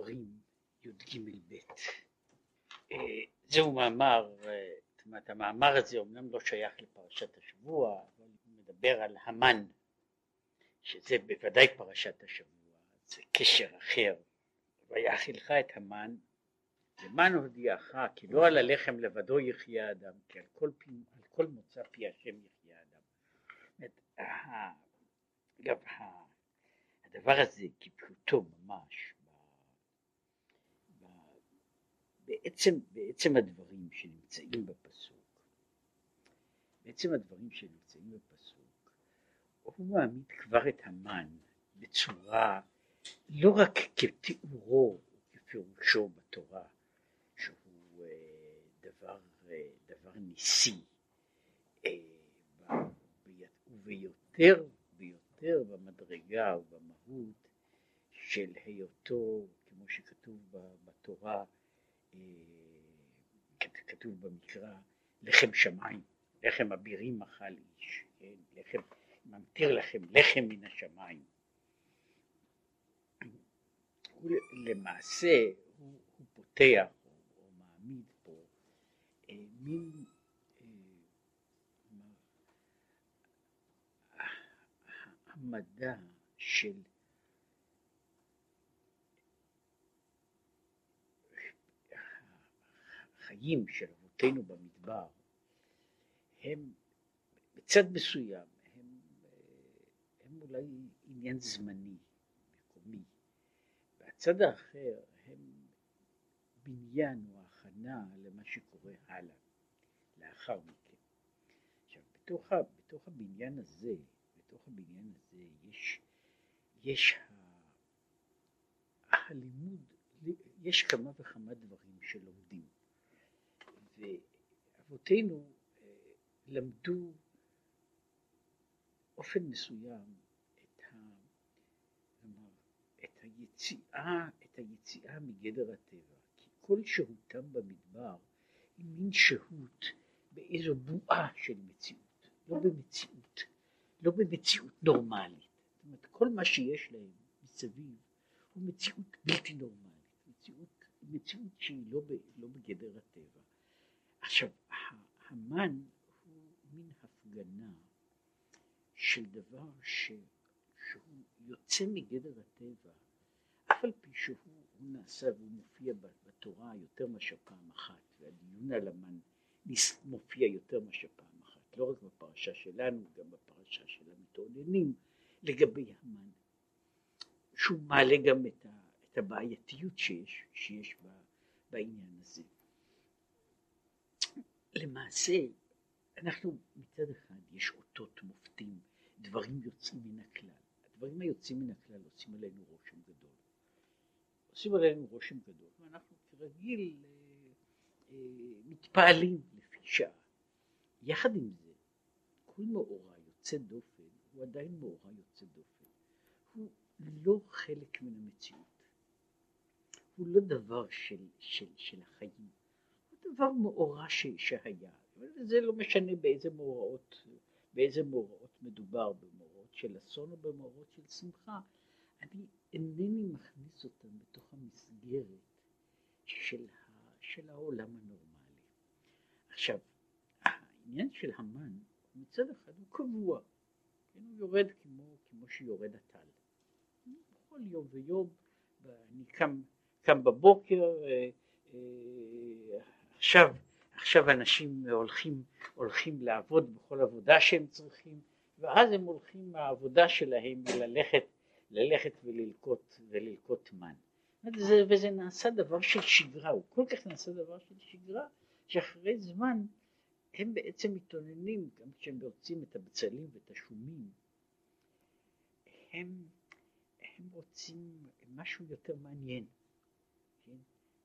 הדברים י"ג-ב. אה, זהו מאמר, אה, זאת אומרת המאמר הזה אומנם לא שייך לפרשת השבוע, אבל הוא מדבר על המן, שזה בוודאי פרשת השבוע, זה קשר אחר. ויאכילך את המן, למען הודיעך, כי לא על הלחם לבדו יחיה האדם, כי על כל, פי, על כל מוצא פי השם יחיה האדם. אגב, הדבר הזה כפשוטו ממש, בעצם, בעצם הדברים שנמצאים בפסוק, בעצם הדברים שנמצאים בפסוק, הוא מעמיד כבר את המן בצורה לא רק כתיאורו וכפירושו בתורה, שהוא אה, דבר, אה, דבר ניסי, אה, וביותר ביותר במדרגה ובמהות של היותו, כמו שכתוב בתורה, כתוב במקרא, לחם שמיים, לחם אבירים אכל איש, כן? לחם, ממטיר לכם לחם מן השמיים. הוא למעשה, הוא, הוא פותח או, או מעמיד פה אה, מין אה, המדע של החיים של אבותינו במדבר הם בצד מסוים הם, הם אולי עניין זמני, מקומי, והצד האחר הם בניין או הכנה למה שקורה הלאה, לאחר מכן. עכשיו בתוך, בתוך הבניין הזה, בתוך הבניין הזה יש, יש הלימוד, יש כמה וכמה דברים שלומדים. ואבותינו אה, למדו אופן מסוים את, ה, את, היציאה, את היציאה מגדר הטבע, כי כל שהותם במדבר היא מין שהות באיזו בועה של מציאות, לא במציאות, לא במציאות נורמלית. זאת אומרת, כל מה שיש להם מסביב הוא מציאות בלתי נורמלית, מציאות, מציאות שהיא לא, ב, לא בגדר הטבע. עכשיו, המן הוא מין הפגנה של דבר ש, שהוא יוצא מגדר הטבע, אף על פי שהוא נעשה והוא מופיע בתורה יותר מאשר פעם אחת, והדיון על המן מופיע יותר מאשר פעם אחת, לא רק בפרשה שלנו, גם בפרשה של המתאוננים לגבי המן, שהוא מעלה גם את הבעייתיות שיש, שיש בעניין הזה. למעשה אנחנו מצד אחד יש אותות מופתים, דברים יוצאים מן הכלל. הדברים היוצאים מן הכלל עושים עלינו רושם גדול. עושים עלינו רושם גדול, ואנחנו כרגיל אה, אה, מתפעלים לפי שעה. יחד עם זה, כל מאורע יוצא דופן הוא עדיין מאורע יוצא דופן. הוא לא חלק מן המציאות. הוא לא דבר של, של, של החיים. דבר מאורע שהיה, וזה לא משנה באיזה מאורעות, באיזה מאורעות מדובר, במאורעות של אסון או במאורעות של שמחה, אני אינני מכניס אותם בתוך המסגרת של, ה, של העולם הנורמלי. עכשיו, העניין של המן, מצד אחד הוא קבוע, כן, הוא יורד כמו, כמו שיורד הטל. בכל יום ויום, אני קם, קם בבוקר, אה, אה, עכשיו, עכשיו אנשים הולכים, הולכים לעבוד בכל עבודה שהם צריכים, ואז הם הולכים מהעבודה שלהם ללכת, ללכת וללקוט, וללקוט מן. וזה, וזה נעשה דבר של שגרה, הוא כל כך נעשה דבר של שגרה, שאחרי זמן הם בעצם מתאוננים, גם כשהם רוצים את הבצלים ואת השומים, הם, הם רוצים משהו יותר מעניין.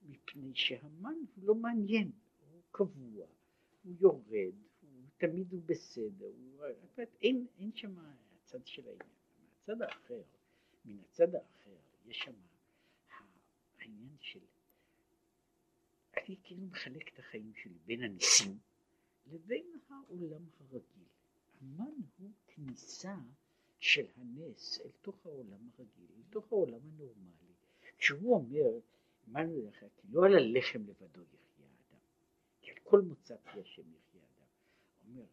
מפני שהמן הוא לא מעניין, הוא קבוע, הוא יורד, הוא תמיד הוא בסדר, הוא, אין, אין שם הצד של העניין. מהצד האחר, מן הצד האחר, יש שם העניין של, אני כאילו מחלק את החיים שלי בין הניסים לבין העולם הרגיל. המן הוא כניסה של הנס אל תוך העולם הרגיל, אל תוך העולם הנורמלי. כשהוא אומר, אמרנו לך, כי לא על הלחם לבדו יחיה האדם, כי על כל מוצא פי השם יחיה האדם. אומר,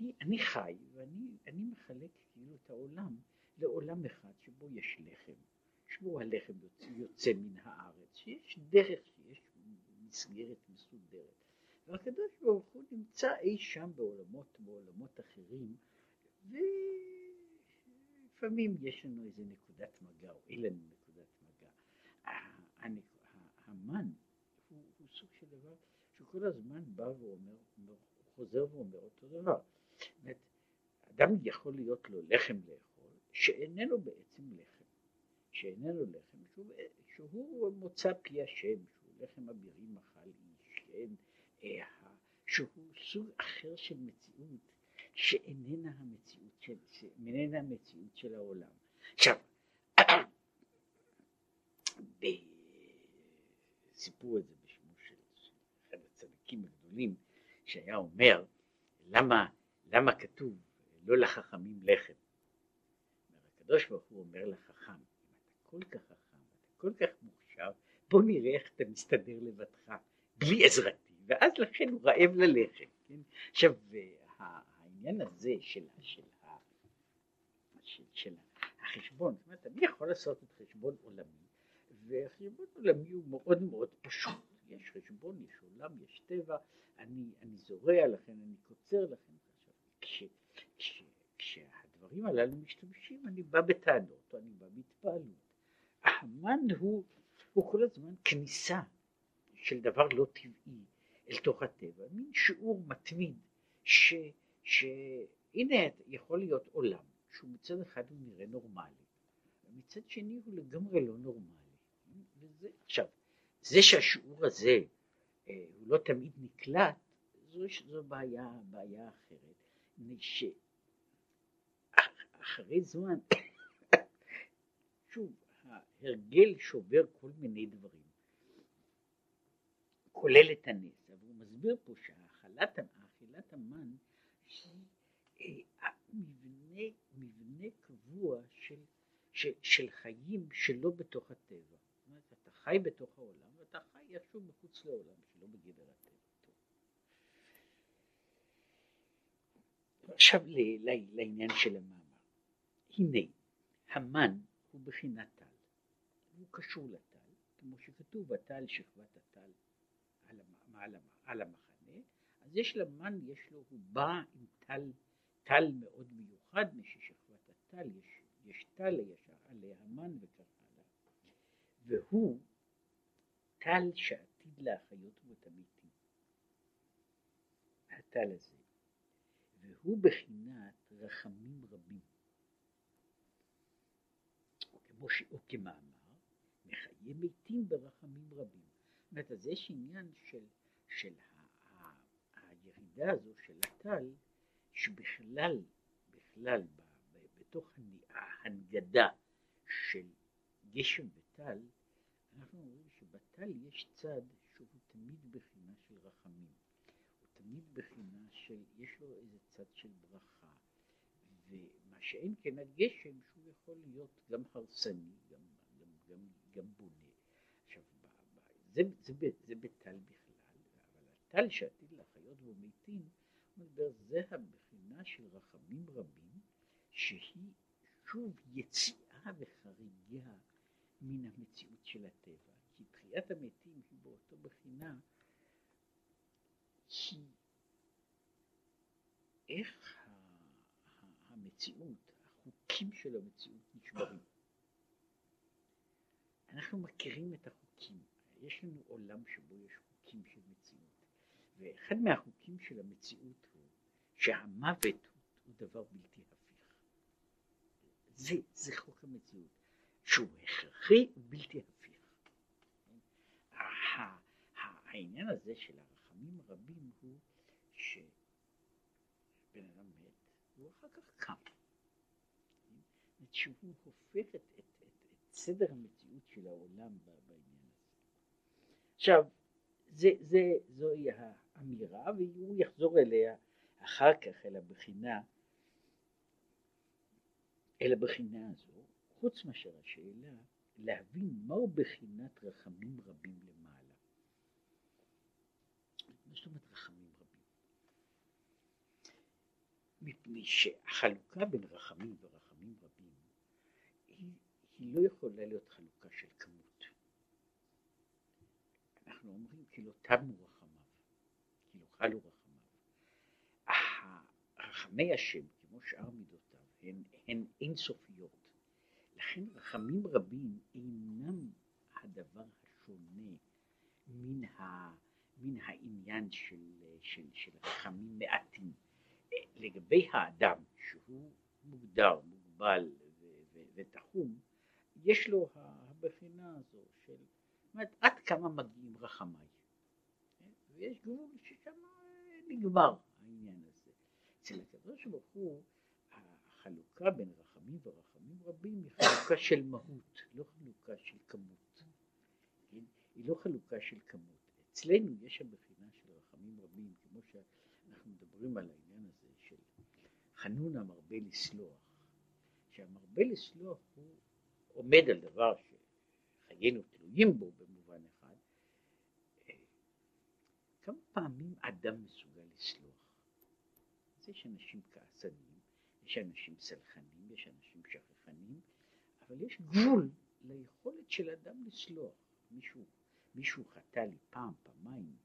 אני, אני חי ואני מחלק כאילו את העולם לעולם אחד שבו יש לחם, שבו הלחם יוצא, יוצא מן הארץ, שיש דרך, שיש מסגרת מסודרת. והקדוש ברוך הוא נמצא אי שם בעולמות, בעולמות אחרים, ולפעמים יש לנו איזה נקודת מגע, או אין לנו. המן הוא, הוא סוג של דבר שכל הזמן בא ואומר, הוא חוזר ואומר אותו דבר. זאת אדם יכול להיות לו לחם לאכול, שאיננו בעצם לחם, שאיננו לחם, שהוא, שהוא מוצא פי השם, שהוא לחם אבירים אכל איש, כן, שהוא סוג אחר של מציאות שאיננה המציאות של, שאיננה המציאות של העולם. עכשיו, סיפרו את זה בשמו של אחד הצדיקים הגדולים, שהיה אומר, למה, למה כתוב לא לחכמים לחם? הקדוש ברוך הוא אומר לחכם, אם אתה כל כך חכם, אתה כל כך מוכשר, בוא נראה איך אתה מסתדר לבדך, בלי עזרתי, ואז לכן הוא רעב ללחם. כן? עכשיו, העניין הזה של, של, של, של החשבון, זאת אומרת, אני יכול לעשות את חשבון עולמי, וחשבון עולמי הוא מאוד מאוד פשוט. יש חשבון, יש עולם, יש טבע, אני, אני זורע לכן, אני קוצר לכן. כש, כש, כשהדברים הללו משתמשים, אני בא בטענות, אני בא בהתפעלות. המן הוא, הוא כל הזמן כניסה של דבר לא טבעי אל תוך הטבע, מין שיעור מתמיד, שהנה יכול להיות עולם שהוא מצד אחד הוא נראה נורמלי, ומצד שני הוא לגמרי לא נורמלי. וזה, עכשיו, זה שהשיעור הזה אה, הוא לא תמיד נקלט, זו, זו בעיה, בעיה אחרת. שאחרי זמן, שוב, ההרגל שובר כל מיני דברים, כולל את הנס, אבל הוא מסביר פה שאכילת המן היא אה, מבנה, מבנה קבוע של, של, של חיים שלא בתוך הטבע. חי בתוך העולם ואתה חי איכשהו מחוץ לעולם שלא בגדר הטבע. עכשיו לעניין של המאמר. הנה, המן הוא בחינת טל. הוא קשור לטל, כמו שכתוב הטל שכבת הטל על, על, על המחנה, אז יש למן, יש לו, הוא בא עם טל, טל מאוד מיוחד, מששכבת הטל יש, יש טל עליה המן וכך הלאה. והוא הטל שעתיד להחיות בו את המתים. הטל הזה. והוא בחינת רחמים רבים. כמו ש... או כמאמר, מחיי מתים ברחמים רבים. זאת אומרת, אז יש עניין של, של ה, הירידה הזו של הטל, שבכלל, בכלל, ב, בתוך ההנגדה של גשם וטל, אנחנו אומרים שבטל יש צד שהוא תמיד בחינה של רחמים, הוא תמיד בחינה של, יש לו איזה צד של ברכה, ומה שאין כן הגשם שהוא יכול להיות גם הרסני, גם, גם, גם, גם בונה. עכשיו, זה, זה, זה, זה בטל בכלל, אבל הטל שעתיד לחיות בו מתים, זה הבחינה של רחמים רבים, שהיא שוב יציאה וחריגה מן המציאות של הטבע. כי תחיית המתים היא באותו בחינה היא איך המציאות, החוקים של המציאות נשברים. אנחנו מכירים את החוקים, יש לנו עולם שבו יש חוקים של מציאות, ואחד מהחוקים של המציאות הוא שהמוות הוא דבר בלתי הפיך. זה, זה חוק המציאות, שהוא הכרחי ובלתי הפיך. העניין הזה של הרחמים הרבים הוא שבן אדם מת והוא אחר כך קם. שהוא הופך את, את, את, את סדר המציאות של העולם בעניין הזה. עכשיו, זה, זה, זוהי האמירה והוא יחזור אליה אחר כך אל הבחינה, אל הבחינה הזו, חוץ מאשר השאלה להבין מהו בחינת רחמים רבים למעלה. מה זאת אומרת רחמים רבים? מפני שהחלוקה בין רחמים ורחמים רבים היא, היא לא יכולה להיות חלוקה של כמות. אנחנו אומרים כי לא תמו רחמיו, כי לא חלו רחמיו. רחמי השם, כמו שאר מידותיו, הן, הן אינסופיות. לכן רחמים רבים אינם הדבר השונה מן, ה, מן העניין של, של, של רחמים מעטים. לגבי האדם שהוא מוגדר, מוגבל ותחום, יש לו הבחינה הזו של, זאת אומרת, עד כמה מגיעים רחמיי. ויש גבול ששם נגמר העניין הזה. אצל הקדוש ברוך הוא החלוקה בין רחמים ורחמים רבים היא חלוקה של מהות, לא חלוקה של כמות. כן? היא לא חלוקה של כמות. אצלנו יש הבחינה של רחמים רבים, כמו שאנחנו מדברים על העניין הזה של חנון המרבה לסלוח, שהמרבה לסלוח הוא עומד על דבר שחיינו תלויים בו במובן אחד. כמה פעמים אדם מסוגל לסלוח? אז יש אנשים כעסנים, יש אנשים סלחנים, יש אנשים שכחנים, אבל יש גבול ליכולת של אדם לסלוח. מישהו, מישהו חטא לי פעם, פעמיים,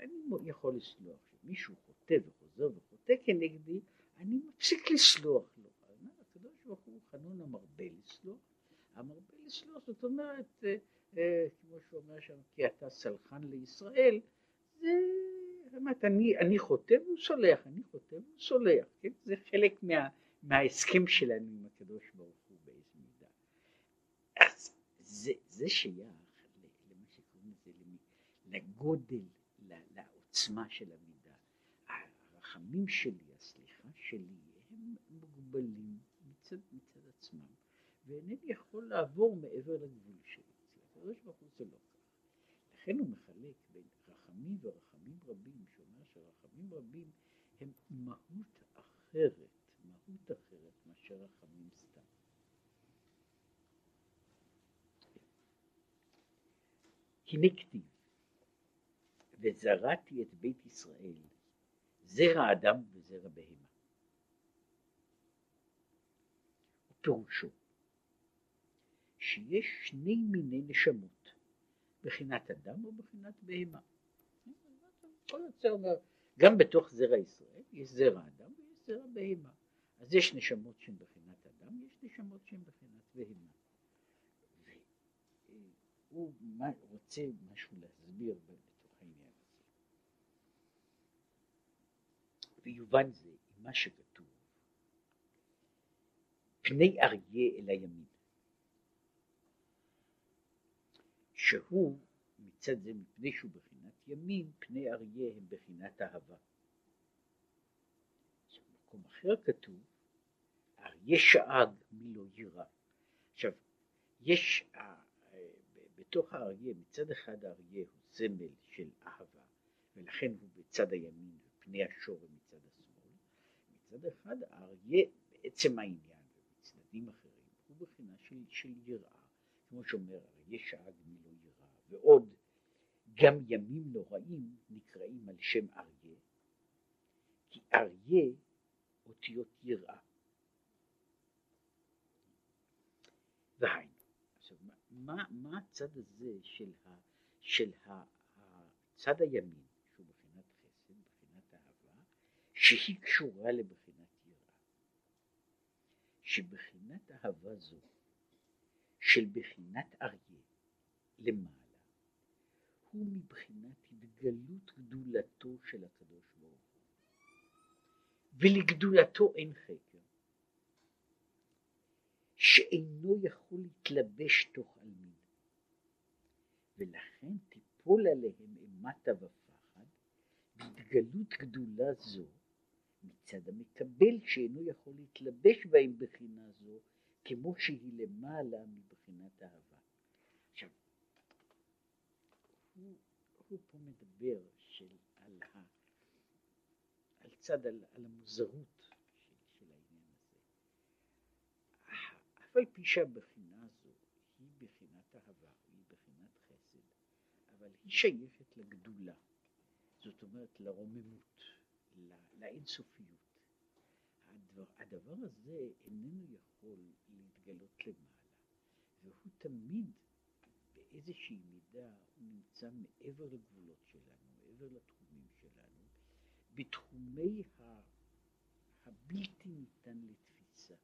אני יכול לסלוח. מישהו חוטא וחוזר וחוטא כנגדי, אני מפסיק לסלוח לו. הקדוש ברוך הוא חנון המרבה לסלוח. המרבה לסלוח זאת אומרת, אה, אה, כמו שהוא אומר שם, כי אתה סלחן לישראל, זה באמת, אני, אני חוטא והוא סולח, אני חוטא והוא סולח, כן? זה חלק מה, מההסכם שלנו עם הקדוש ברוך הוא באיזה מידה. אז זה, זה שייך לגודל, לעוצמה של המידה. הרחמים שלי, הסליחה שלי, הם מוגבלים מצד, מצד עצמם, ואינני יכול לעבור מעבר לגבול שלי. הקדוש ברוך הוא זה לא כך. לכן הוא מחלק בין רחמים ורחמים רבים, שאומר שרחמים רבים הם מהות אחרת, מהות אחרת מאשר רחמים סתם. הנה כתיב, וזרעתי את בית ישראל, זרע אדם וזרע בהמה. פירושו שיש שני מיני נשמות, בחינת אדם ובחינת בהמה. גם בתוך זרע ישראל יש זרע אדם ויש זרע בהמה. אז יש נשמות שהן בחינת אדם, יש נשמות שהן בחינת בהמה. והוא רוצה משהו להסביר בתוך העניין הזה. ויובן זה עם מה שכתוב, פני אריה אל הימין. שהוא מצד זה מפני שהוא בחינת ימין, פני אריה הם בחינת אהבה. במקום אחר כתוב, אריה שאג מי לא יירא. עכשיו, יש אה, בתוך האריה, מצד אחד האריה הוא סמל של אהבה, ולכן הוא בצד הימין ופני השור מצד השמאל. מצד אחד האריה בעצם העניין ובצדדים אחרים הוא בחינה של, של יראה, כמו שאומר אריה שאג מי לא יירא, ועוד גם ימים נוראים נקראים על שם אריה, כי אריה אותיות יראה. עכשיו מה, מה הצד הזה של, ה, של ה, הצד הימין, שהוא בחינת חסד, בחינת אהבה, שהיא קשורה לבחינת יראה. שבחינת אהבה זו של בחינת אריה למעלה הוא מבחינת התגלות גדולתו של הקדוש ברוך הוא. ולגדולתו אין חקר, שאינו יכול להתלבש תוך עלמין, ולכן תיפול עליהם אימתה ופחד, בהתגלות גדולה זו, מצד המקבל שאינו יכול להתלבש בהם בחינה זו, כמו שהיא למעלה מבחינת אהבה. עכשיו, הוא, הוא פה מדבר של, על, ה, על צד, על, על המוזרות של, של העניין הזה. אף על פי שהבחינה הזו היא בחינה אהבה, היא בחינת חסד, אבל היא שייכת לגדולה, זאת אומרת לרוממות, לאינסופיות. הדבר, הדבר הזה איננו יכול להתגלות למעלה, והוא תמיד באיזושהי מידה הוא נמצא מעבר לגבולות שלנו, מעבר לתחומים שלנו, בתחומי ה, הבלתי ניתן לתפיסה,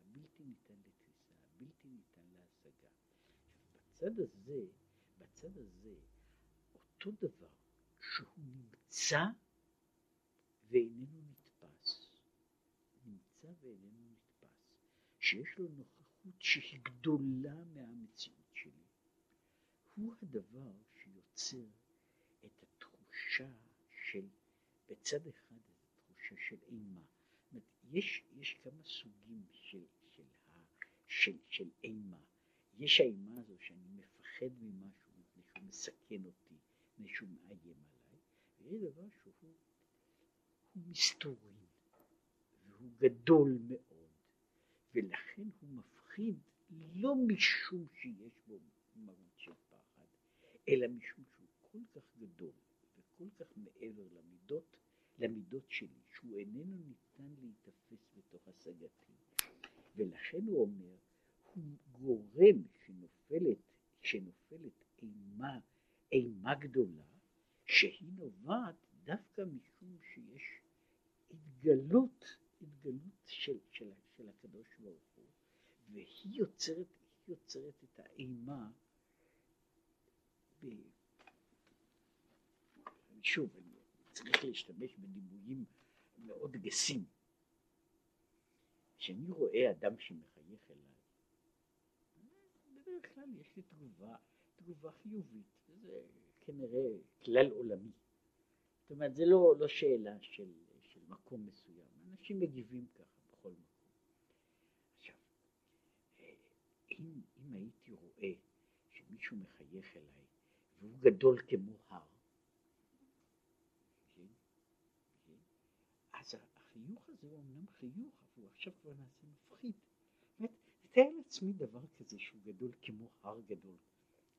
הבלתי ניתן לתפיסה, הבלתי ניתן להשגה. בצד הזה, בצד הזה, אותו דבר שהוא נמצא ואיננו נתפס, נמצא ואיננו נתפס, שיש לו נוכחות שהיא גדולה מהמציאות שלי, הוא הדבר שיוצר את התחושה של, בצד אחד, התחושה של אימה. יש, יש כמה סוגים של, של, של, של אימה. יש האימה הזו שאני מפחד ממשהו, מפני שהוא מסכן אותי, מפני שהוא מאיים עליי, ויש דבר שהוא הוא מסתורי, והוא גדול מאוד, ולכן הוא מפחיד לא משום שיש בו מהות של פחד, אלא משום שהוא כל כך גדול וכל כך מעבר למידות, למידות שלי, שהוא איננו ניתן להיתפס בתוך השגתי. ולכן הוא אומר, הוא גורם שנופלת, שנופלת אימה, אימה גדולה, שהיא נובעת דווקא משום שיש התגלות, התגלות של, של, של הקדוש ברוך הוא, והיא יוצרת, יוצרת את האימה ב... שוב, אני צריך להשתמש בדימויים מאוד גסים. כשאני רואה אדם שמחייך אליי, בדרך כלל יש לי תגובה, תגובה חיובית, וזה כנראה כלל עולמי. זאת אומרת, זה לא, לא שאלה של, מקום מסוים, אנשים מגיבים ככה בכל מקום. עכשיו, אם, אם הייתי רואה שמישהו מחייך אליי והוא גדול כמו הר, כן? כן? אז החיוך הזה הוא אמנם חיוך, אבל הוא עכשיו כבר נעשה מפחיד. תאר לעצמי דבר כזה שהוא גדול כמו הר גדול,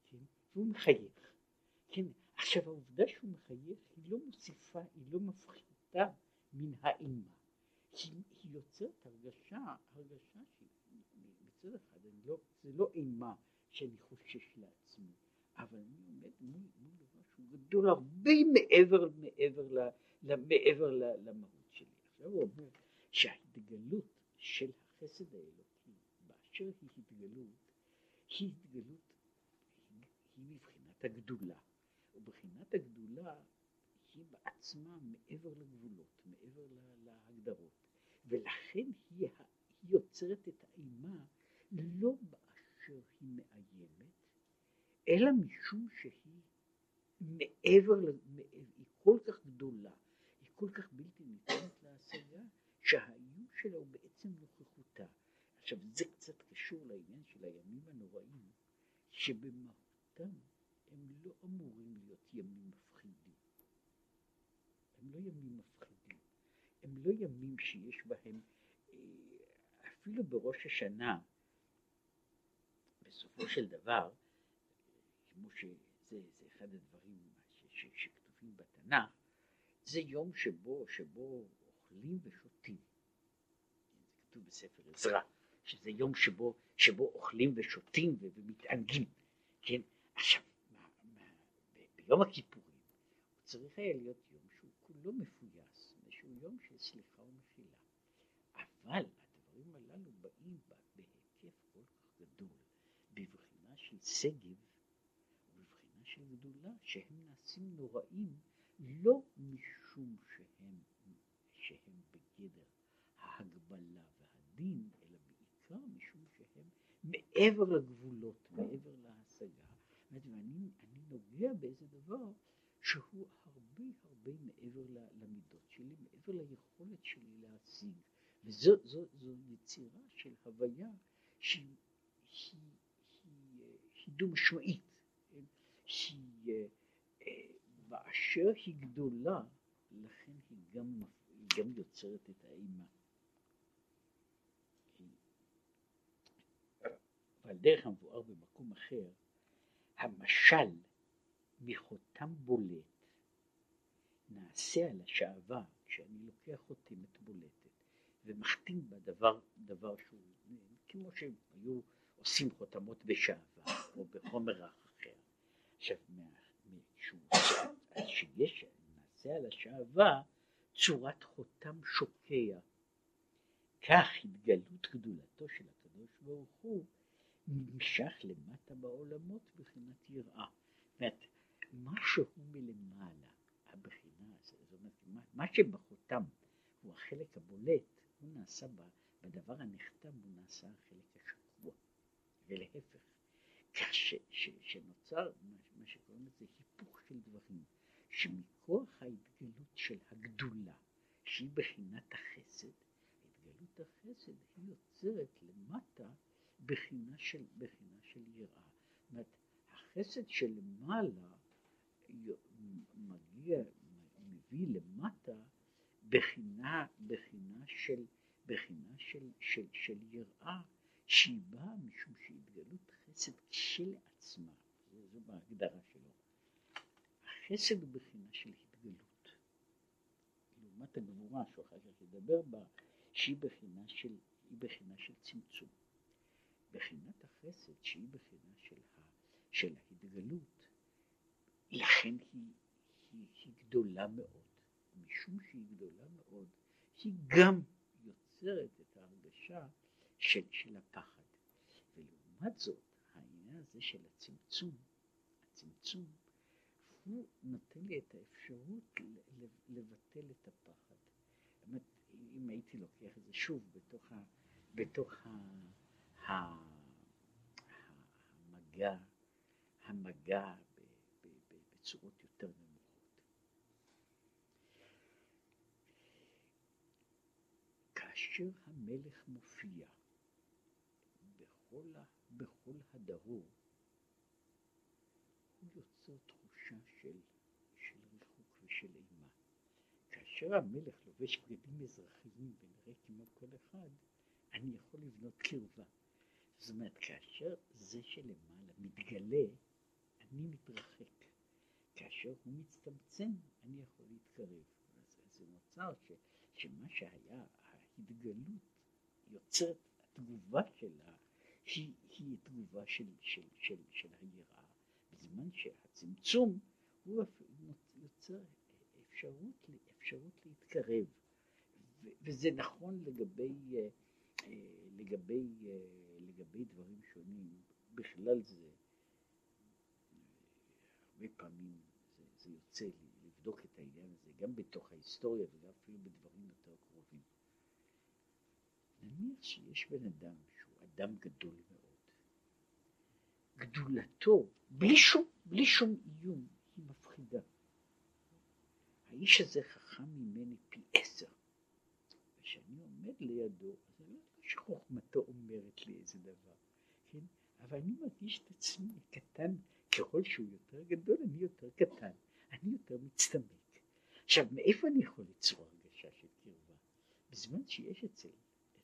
כן? והוא מחייך. כן, עכשיו העובדה שהוא מחייך היא לא מוסיפה, היא לא מפחיתה מן האימה. היא, היא יוצרת הרגשה, הרגשה שמצד אחד לא, זה לא אימה שאני חושש לעצמי, אבל אני עומד מול, מול שהוא גדול הרבה מעבר, מעבר, ל, ל, מעבר ל, למהות שלי. עכשיו הוא אומר שההתגלות של החסד האלוקי באשר היא התגלות, היא התגלות, היא מבחינת הגדולה. ובחינת הגדולה היא בעצמה מעבר לגבולות, מעבר להגדרות, ולכן היא, היא יוצרת את האימה לא באשר היא מאיימת, אלא משום שהיא מעבר, היא כל כך גדולה, היא כל כך בלתי ניתנת להשגה, שהאיום שלה הוא בעצם נוכחותה. עכשיו זה קצת קשור לעניין של הימים הנוראים, שבמהותם הם לא אמורים להיות ימים מפחידים. הם לא ימים מפחידים. הם לא ימים שיש בהם, אה, אפילו בראש השנה, בסופו של דבר, כמו שזה זה אחד הדברים ש, ש, שכתובים בתנ"ך, זה יום שבו, שבו אוכלים ושותים. זה כתוב בספר עזרא, שזה יום שבו, שבו אוכלים ושותים ומתענגים. כן? עכשיו, ביום הכיפורים הוא צריך היה להיות יום כולו מפויס, שהוא יום של סליחה ומחילה. אבל הדברים הללו באים בהיקף כל כך גדול, בבחינה של שגב ובבחינה של גדולה, שהם נעשים נוראים לא משום שהם, שהם בגדר ההגבלה והדין, אלא בעיקר משום שהם מעבר לגבולות, מעבר להשגה. ואני נוגע באיזה דבר שהוא הרבה הרבה מעבר למידות שלי, מעבר ליכולת שלי להשיג. וזו זו, זו יצירה של הוויה שהיא היא, היא, היא דו-משמעית, שהיא אה, באשר היא גדולה, לכן היא גם, היא גם יוצרת את האימה. ועל דרך המבואר במקום אחר, המשל מחותם בולט נעשה על השעווה כשאני לוקח חותמת בולטת ומחתים בה דבר, דבר שהוא כמו שהיו עושים חותמות בשעווה או בחומר רך אחר. עכשיו, שיש, נעשה על השעווה צורת חותם שוקע. כך התגלות גדולתו של הקדוש ברוך הוא נמשך למטה בעולמות בחינת יראה. זאת אומרת, משהו מלמעלה, הבחינה, הזאת, זאת אומרת, מה שבחותם הוא החלק הבולט, הוא נעשה בדבר הנחתם, הוא נעשה החלק השקוע, ולהפך. כך שנוצר מה שקוראים לזה היפוך של דברים, שמכוח ההתגלות של הגדולה, שהיא בחינת החסד, התגלות החסד היא יוצרת למטה בחינה של, בחינה של יראה. זאת אומרת, החסד שלמעלה מגיע, מביא למטה בחינה, בחינה של, בחינה של, של, של יראה שהיא באה משום שהתגלות חסד כשלעצמה, זו בהגדרה שלו. החסד הוא בחינה של התגלות. לעומת הגבורה שהוא אחר כך ידבר בה, שהיא בחינה של צמצום. בחינת החסד שהיא בחינה של, ה, של ההתגלות, לכן היא, היא, היא גדולה מאוד. משום שהיא גדולה מאוד, היא גם יוצרת את ההרגשה של, של הפחד. ולעומת זאת, העניין הזה של הצמצום, הצמצום, הוא נותן לי את האפשרות לבטל את הפחד. באמת, אם הייתי לוקח את זה שוב בתוך, ה, בתוך ה, ה, המגע, המגע בצורות יותר נמוכות. כאשר המלך מופיע בכל, הדרור, הוא יוצר תחושה של, של ריחוק ושל אימה. כאשר המלך לובש בגדים אזרחיים ונראה כמו כל אחד, אני יכול לבנות קרבה. זאת אומרת, כאשר זה שלמעלה מתגלה, אני מתרחק. כאשר הוא מצטמצם, אני יכול להתקרב. אז זה נוצר ש, שמה שהיה, ההתגלות יוצרת, התגובה שלה היא, היא תגובה של, של, של, של היראה, בזמן שהצמצום הוא יוצר אפשרות, אפשרות להתקרב. וזה נכון לגבי, אה, לגבי, לגבי דברים שונים, בכלל זה, הרבה פעמים זה, זה יוצא לי לבדוק את העניין הזה גם בתוך ההיסטוריה וגם אפילו בדברים יותר קרובים. נניח שיש בן אדם אדם גדול מאוד, גדולתו, בלי שום, בלי שום איום, היא מפחידה. האיש הזה חכם ממני פי עשר. וכשאני עומד לידו, אני לא שחוכמתו אומרת לי איזה דבר, כן? אבל אני מרגיש את עצמי קטן, ככל שהוא יותר גדול, אני יותר קטן, אני יותר מצטמק. עכשיו, מאיפה אני יכול ליצור הרגשה של קרבה? בזמן שיש אצל,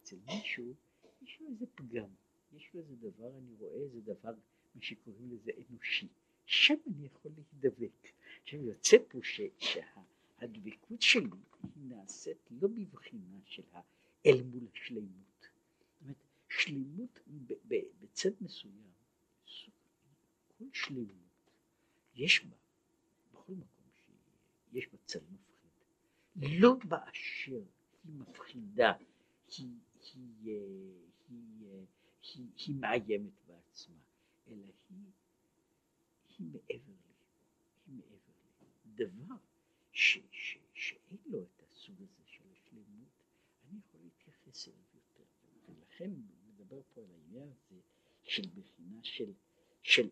אצל מישהו, יש לו איזה פגם, יש לו איזה דבר, אני רואה איזה דבר, מה שקוראים לזה אנושי. שם אני יכול להידבק. עכשיו יוצא פה ש, שהדבקות שלי היא נעשית לא בבחינה של האל מול השלימות. זאת אומרת, שלמות בצד מסוים, כל שלמות, יש בה, בכל מקום שיש בה צד מפחיד. לא באשר היא מפחידה, היא, היא, היא, היא, היא, היא מאיימת בעצמה, אלא היא, היא מעבר לי, היא מעבר לי. דבר ש, ש, שאין לו את הסוג הזה של השלמות, אני יכול להתייחס אליו יותר. ולכן מדבר פה על העניין הזה של בחינה של, של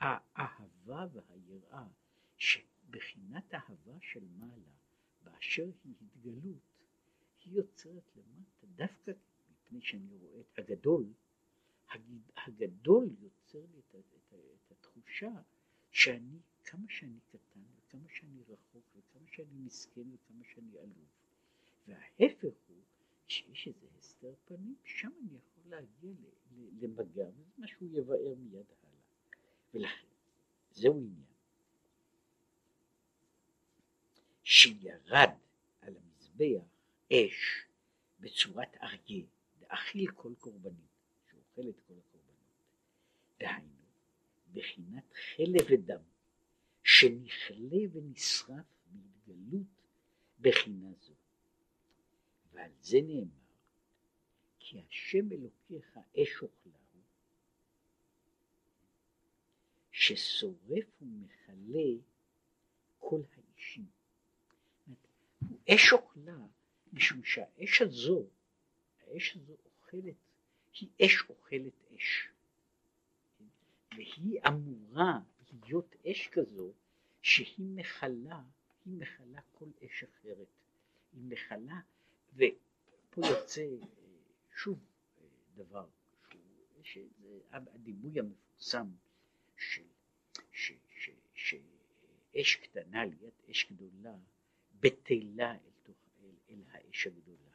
האהבה והיראה, שבחינת אהבה של מעלה, באשר היא התגלות, היא יוצרת למטה דווקא מפני שאני רואה את הגדול, הגדול יוצר לי את, את, את התחושה שאני, כמה שאני קטן וכמה שאני רחוק וכמה שאני מסכן וכמה שאני עלוב. וההפך הוא כשיש איזה הסתר פנים, שם אני יכול להגיע למגע, וזה מה שהוא יבאר מיד הלאה. ולכן, זהו עניין. שירד על המזבח אש בצורת אריה, להאכיל כל קורבנית, שאוכל את כל הקורבנות. דהיינו, בחינת חלב ודם, שנכלה ונשרף בהתגלות בחינה זו. ועל זה נאמר, כי השם אלוקיך אש אוכלה הוא, ששורף ומכלה כל האישים. אש אוכלה, משום שהאש הזו, האש הזו אוכלת, היא אש אוכלת אש. והיא אמורה להיות אש כזו שהיא מכלה, היא מכלה כל אש אחרת. היא מכלה, ופה יוצא שוב דבר, שהוא, הדימוי המפורסם של, ש, ש, ש, שאש קטנה ליד אש גדולה בטלה אל, אל, אל האש הגדולה.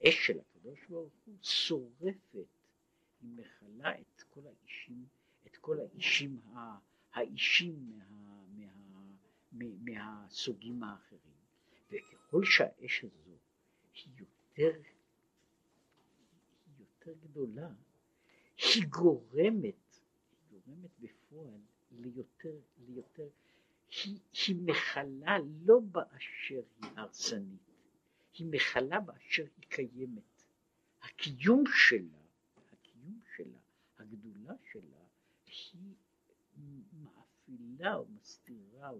האש של הקדוש ברוך הוא שורפת, היא מכלה את כל האישים, את כל האישים, האישים מה, מה, מה, מהסוגים האחרים. וככל שהאש הזו היא יותר, היא יותר גדולה, היא גורמת, היא גורמת בפועל ליותר, ליותר, היא, היא מכלה לא באשר היא הרסנית, היא מכלה באשר היא קיימת. הקיום שלה, הקיום שלה, הגדולה שלה, היא מאפילה ומסתירה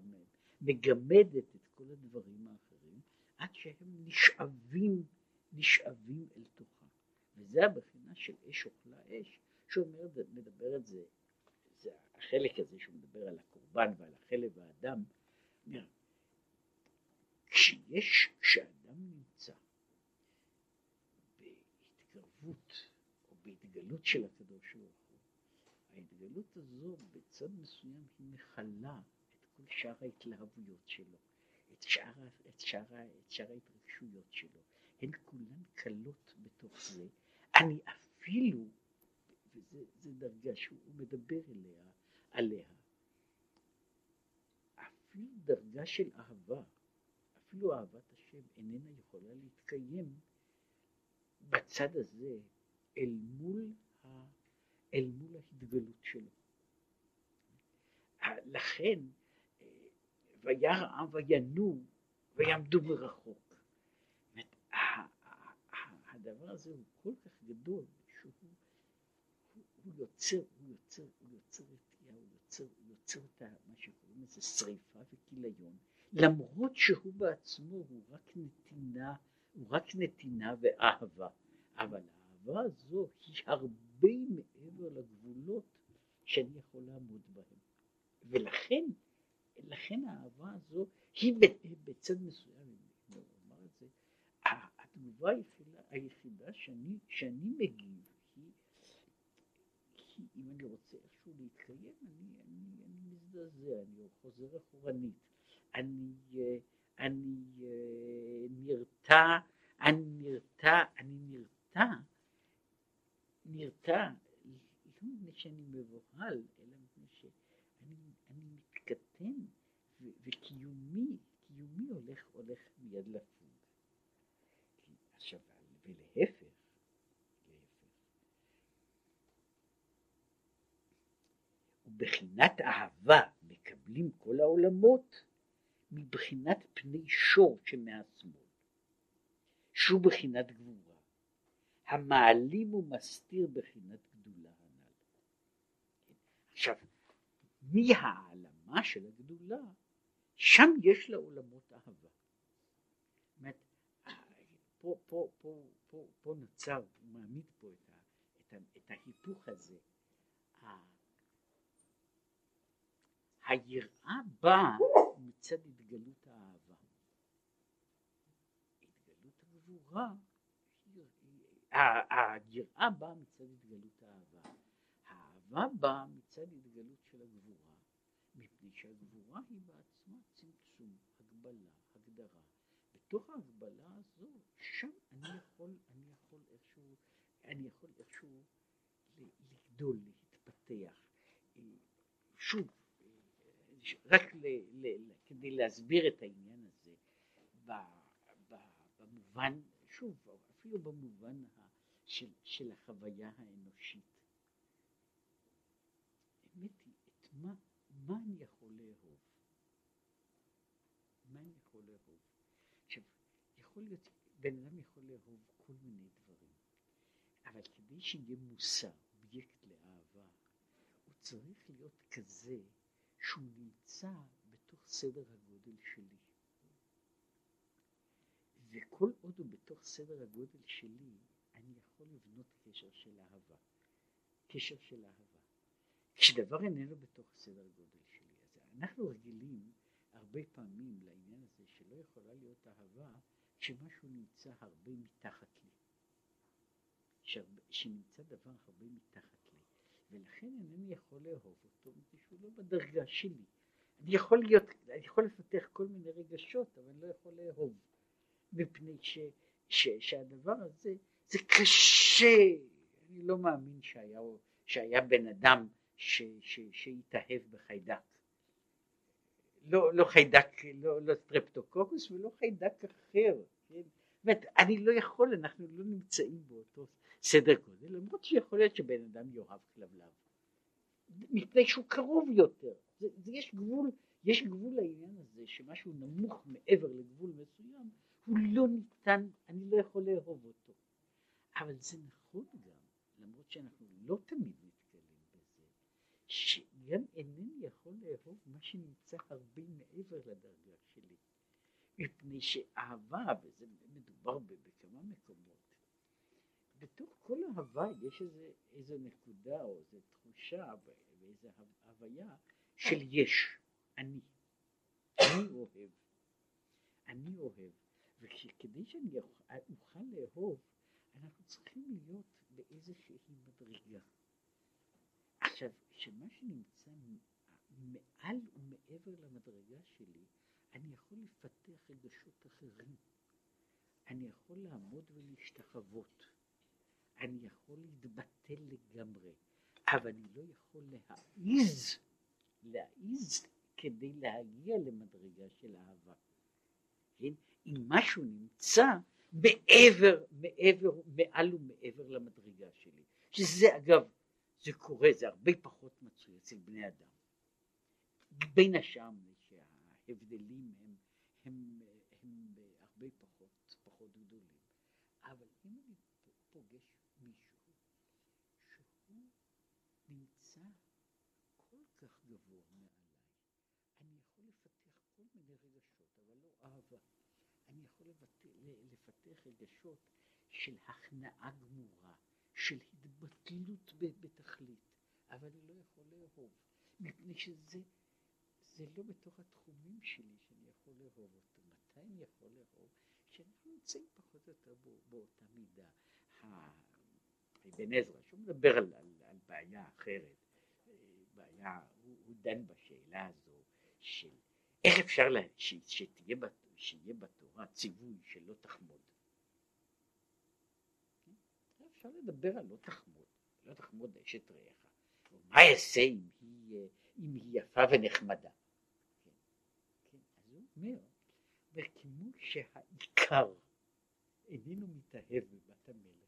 ומגמדת את כל הדברים האחרים, עד שהם נשאבים, נשאבים אל תוכה. וזה הבחינה של אש אוכלה אש, שאומר, מדבר את זה, זה החלק הזה שהוא מדבר על הקורבן ועל החלב האדם, כשיש, כשאדם נמצא בהתקרבות או בהתגלות של הקדוש ברוך הוא, ההתגלות הזו בצד מסוים היא מכלה את כל שאר ההתלהבויות שלו, את שאר, את שאר, את שאר ההתרגשויות שלו, הן כולן קלות בתוך זה. אני אפילו, וזו דרגה שהוא מדבר אליה, עליה, אפילו דרגה של אהבה, אפילו אהבת השם איננה יכולה להתקיים בצד הזה אל מול, ה, אל מול ההתגלות שלו. לכן וירא וינום ויעמדו מרחוק. הדבר הזה הוא כל כך גדול שהוא הוא, הוא יוצר, הוא יוצר, הוא יוצר רתיעה, הוא יוצר, הוא יוצר את מה שקוראים לזה שריפה וכיליון, למרות שהוא בעצמו הוא רק נתינה, הוא רק נתינה ואהבה, אבל האהבה הזו היא הרבה מעבר לגבולות שאני יכול לעמוד בהם, ולכן לכן האהבה הזו היא בצד מסוים, אני אומר את זה, התגובה היחידה, היחידה שאני, שאני מגיב אם אני רוצה איכשהו להתקיים, אני מזדעזע, אני חוזר אחורנית, אני, אני נרתע, אני נרתע, אני נרתע, נרתע, לא מפני שאני מבוהל, אלא מפני שאני מתקטן וקיומי, קיומי הולך, הולך מיד לפוג. עכשיו, ולהפך, להפך. ובחינת אהבה מקבלים כל העולמות מבחינת פני שור שמהשמאל, שהוא בחינת גבורה, המעלים ומסתיר בחינת גדולה הנ"ל. עכשיו, מהעלמה של הגדולה, שם יש לעולמות אהבה. אומרת, פה, פה, פה, פה, פה נוצר, הוא מעמיד פה את, ה, את, ה, את ההיפוך הזה. היראה באה מצד התגלות האהבה. התגלות הגבורה, היראה באה מצד התגלות האהבה. האהבה באה מצד התגלות של הגבורה, מפני שהגבורה היא בעצמה צמצום, הגבלה, הגדרה. בתוך ההגבלה הזו, שם אני יכול, אני יכול איכשהו, אני יכול איכשהו לגדול, להתפתח. שוב, רק ל, ל, ל, כדי להסביר את העניין הזה, ב, ב, במובן, שוב, אפילו במובן של, של החוויה האנושית. האמת היא, את מה, מה אני יכול לאהוב? מה אני יכול לאהוב? עכשיו, יכול להיות, בן אדם יכול לאהוב כל מיני דברים, אבל כדי שיהיה מושא, אובייקט לאהבה, הוא צריך להיות כזה שהוא נמצא בתוך סדר הגודל שלי. וכל עוד הוא בתוך סדר הגודל שלי, אני יכול לבנות קשר של אהבה. קשר של אהבה. כשדבר איננו בתוך סדר גודל שלי, אז אנחנו רגילים הרבה פעמים לעניין הזה שלא יכולה להיות אהבה כשמשהו נמצא הרבה מתחת לי. שנמצא דבר הרבה מתחת ולכן אינני יכול לאהוב אותו מפני שהוא לא בדרגה שלי. אני יכול להיות, אני יכול לפתח כל מיני רגשות, אבל אני לא יכול לאהוב, מפני ש, ש, שהדבר הזה, זה קשה, אני לא מאמין שהיה, שהיה בן אדם ש, ש, שהתאהב בחיידק. לא, לא חיידק, לא, לא סטרפטוקוקוס ולא חיידק אחר, כן? זאת אומרת, אני לא יכול, אנחנו לא נמצאים באותו סדר גודל, למרות שיכול להיות שבן אדם יאהב כלבלב, מפני שהוא קרוב יותר, זה, זה יש גבול, יש גבול לעניין הזה שמשהו נמוך מעבר לגבול מסוים, הוא לא ניתן, אני לא יכול לאהוב אותו, אבל זה נכון גם, למרות שאנחנו לא תמיד נתקלים בזה, שגם אינני יכול לאהוב מה שנמצא הרבה מעבר לדרגה שלי, מפני שאהבה, וזה מדובר אהבה יש איזה, איזה נקודה או איזה תחושה ואיזה הוויה של יש, אני, אני אוהב, אני אוהב, וכדי שאני אוכל לאהוב, אנחנו צריכים להיות באיזושהי מדרגה. עכשיו, שמה שנמצא מעל ומעבר למדרגה שלי, אני יכול לפתח רגשות אחרים. אני יכול לעמוד ולהשתחוות. אני יכול להתבטל לגמרי, אבל אני לא יכול להעיז, להעיז כדי להגיע למדרגה של אהבה. כן? אם משהו נמצא מעבר, מעבר, מעל ומעבר למדרגה שלי, שזה אגב, זה קורה, זה הרבה פחות מצוי אצל בני אדם. בין השאר שההבדלים הם, הם, הם הרבה פחות, פחות גדולים. אבל אם אני פוגש נמצא כל כך גבוה מעליי, אני יכול לפתח כל מיני רגשות, אבל לא אהבה. אני יכול לפתח, לפתח רגשות של הכנעה גמורה, של התבטלות בתכלית, אבל אני לא יכול לאהוב, מפני שזה זה לא בתוך התחומים שלי שאני יכול לאהוב אותו. מתי אני יכול לאהוב? כשאנחנו נמצאים פחות או יותר באותה מידה. אבן עזרא, שהוא מדבר על, על, על בעיה אחרת, בעיה, הוא, הוא דן בשאלה הזו של איך אפשר לה, ש, שתהיה, שיהיה בתורה ציווי של לא תחמוד. אפשר לדבר על לא תחמוד, לא תחמוד אשת רעך, מה יעשה אם היא, אם היא יפה ונחמדה? כן, כן, אז הוא אומר, וכמו שהעיקר איננו מתאהב בבת המלך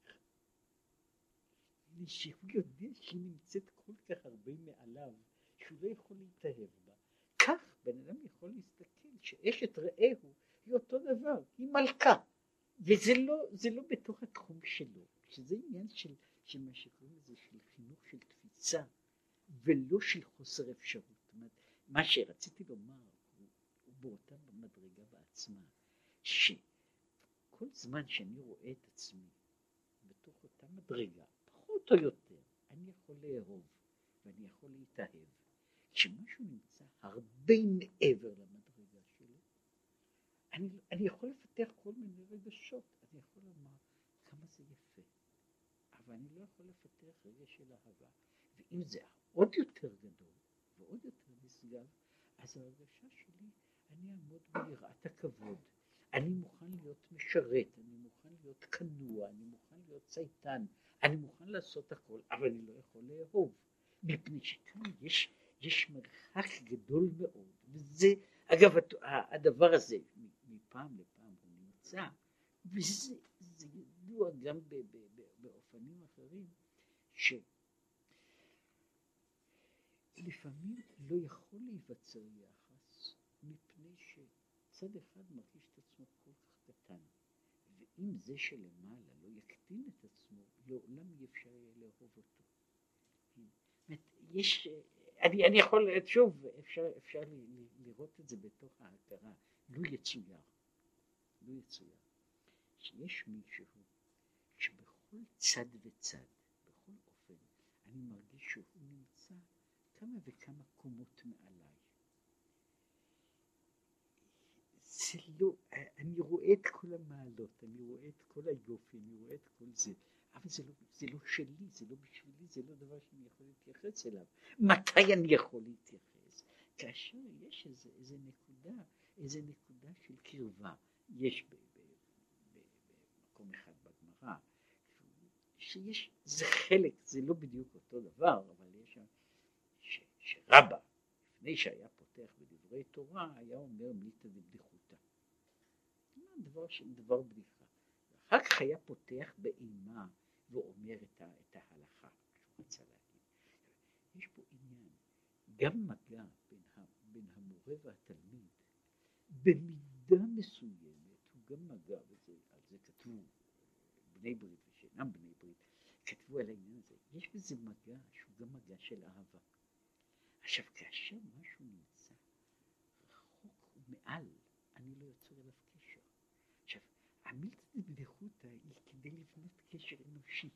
מפני שהוא יודע שהיא נמצאת כל כך הרבה מעליו, שהוא לא יכול להתאהב בה. כך בן אדם יכול להסתכל שאשת רעהו היא אותו דבר, היא מלכה, וזה לא, לא בתוך התחום שלו, שזה עניין של, של מה שקוראים לזה, של חינוך של תפיסה, ולא של חוסר אפשרות. זאת אומרת, מה שרציתי לומר הוא, באותה מדרגה בעצמה, שכל זמן שאני רואה את עצמי בתוך אותה מדרגה, פחות או יותר, אני יכול לאהוב ואני יכול להתאהב. כשמשהו נמצא הרבה מעבר למדרגה שלי, אני, אני יכול לפתח כל מיני רגשות, אני יכול לומר כמה זה יפה, אבל אני לא יכול לפתח רגש של אהבה. ואם זה עוד יותר גדול ועוד יותר נשגב, אז ההרגשה שלי, אני אעמוד ביראת הכבוד, אני מוכן להיות משרת, אני מוכן להיות כנוע, אני מוכן להיות צייתן, אני מוכן לעשות הכל, אבל אני לא יכול לאהוב, מפני שכאן יש, יש מרחק גדול מאוד, וזה, אגב, הדבר הזה, מפעם לפעם הוא נמצא, וזה ידוע גם ב, ב, באופנים אחרים, שלפעמים לא יכול להיווצר יחס, מפני שצד אחד מרגיש את עצמו כל כך קטן, ואם זה שלמעלה לא יקטין את עצמו, לעולם אי אפשר יהיה לאהוב אותו. יש, אני, אני יכול, שוב, אפשר, אפשר לראות את זה בתוך ההכרה, לו יצויר, לו יצויר, שיש מישהו שבכל צד וצד, בכל אופן, אני מרגיש שהוא נמצא כמה וכמה קומות מעליי. זה לא, אני רואה את כל המעלות, אני רואה את כל היופי, אני רואה את כל זה, אבל זה לא, זה לא שלי, זה לא בשבילי, זה לא דבר שאני יכול להתייחס אליו. מתי אני יכול להתייחס? כאשר יש איזה, איזה נקודה, איזה נקודה של קרבה, יש במקום אחד בגמרא, שיש, זה חלק, זה לא בדיוק אותו דבר, אבל יש שם, ש, שרבא, לפני שהיה פותח בדברי תורה, היה אומר מיתא דבדיחותא. דבר, דבר בדיחה. אחר כך היה פותח באימה ואומר את, ה, את ההלכה. יש פה עניין, גם מגע בין, ה, בין המורה והתלמיד, במידה מסוימת הוא גם מגע, וזה, על זה כתבו בני ברית ושאינם בני ברית, כתבו על העניין הזה, יש בזה מגע שהוא גם מגע של אהבה. עכשיו כאשר משהו נמצא רחוק ומעל, אני לא יוצר אליו קשר. עכשיו, המילתא דבדיחותא היא כדי לבנות קשר אנושי.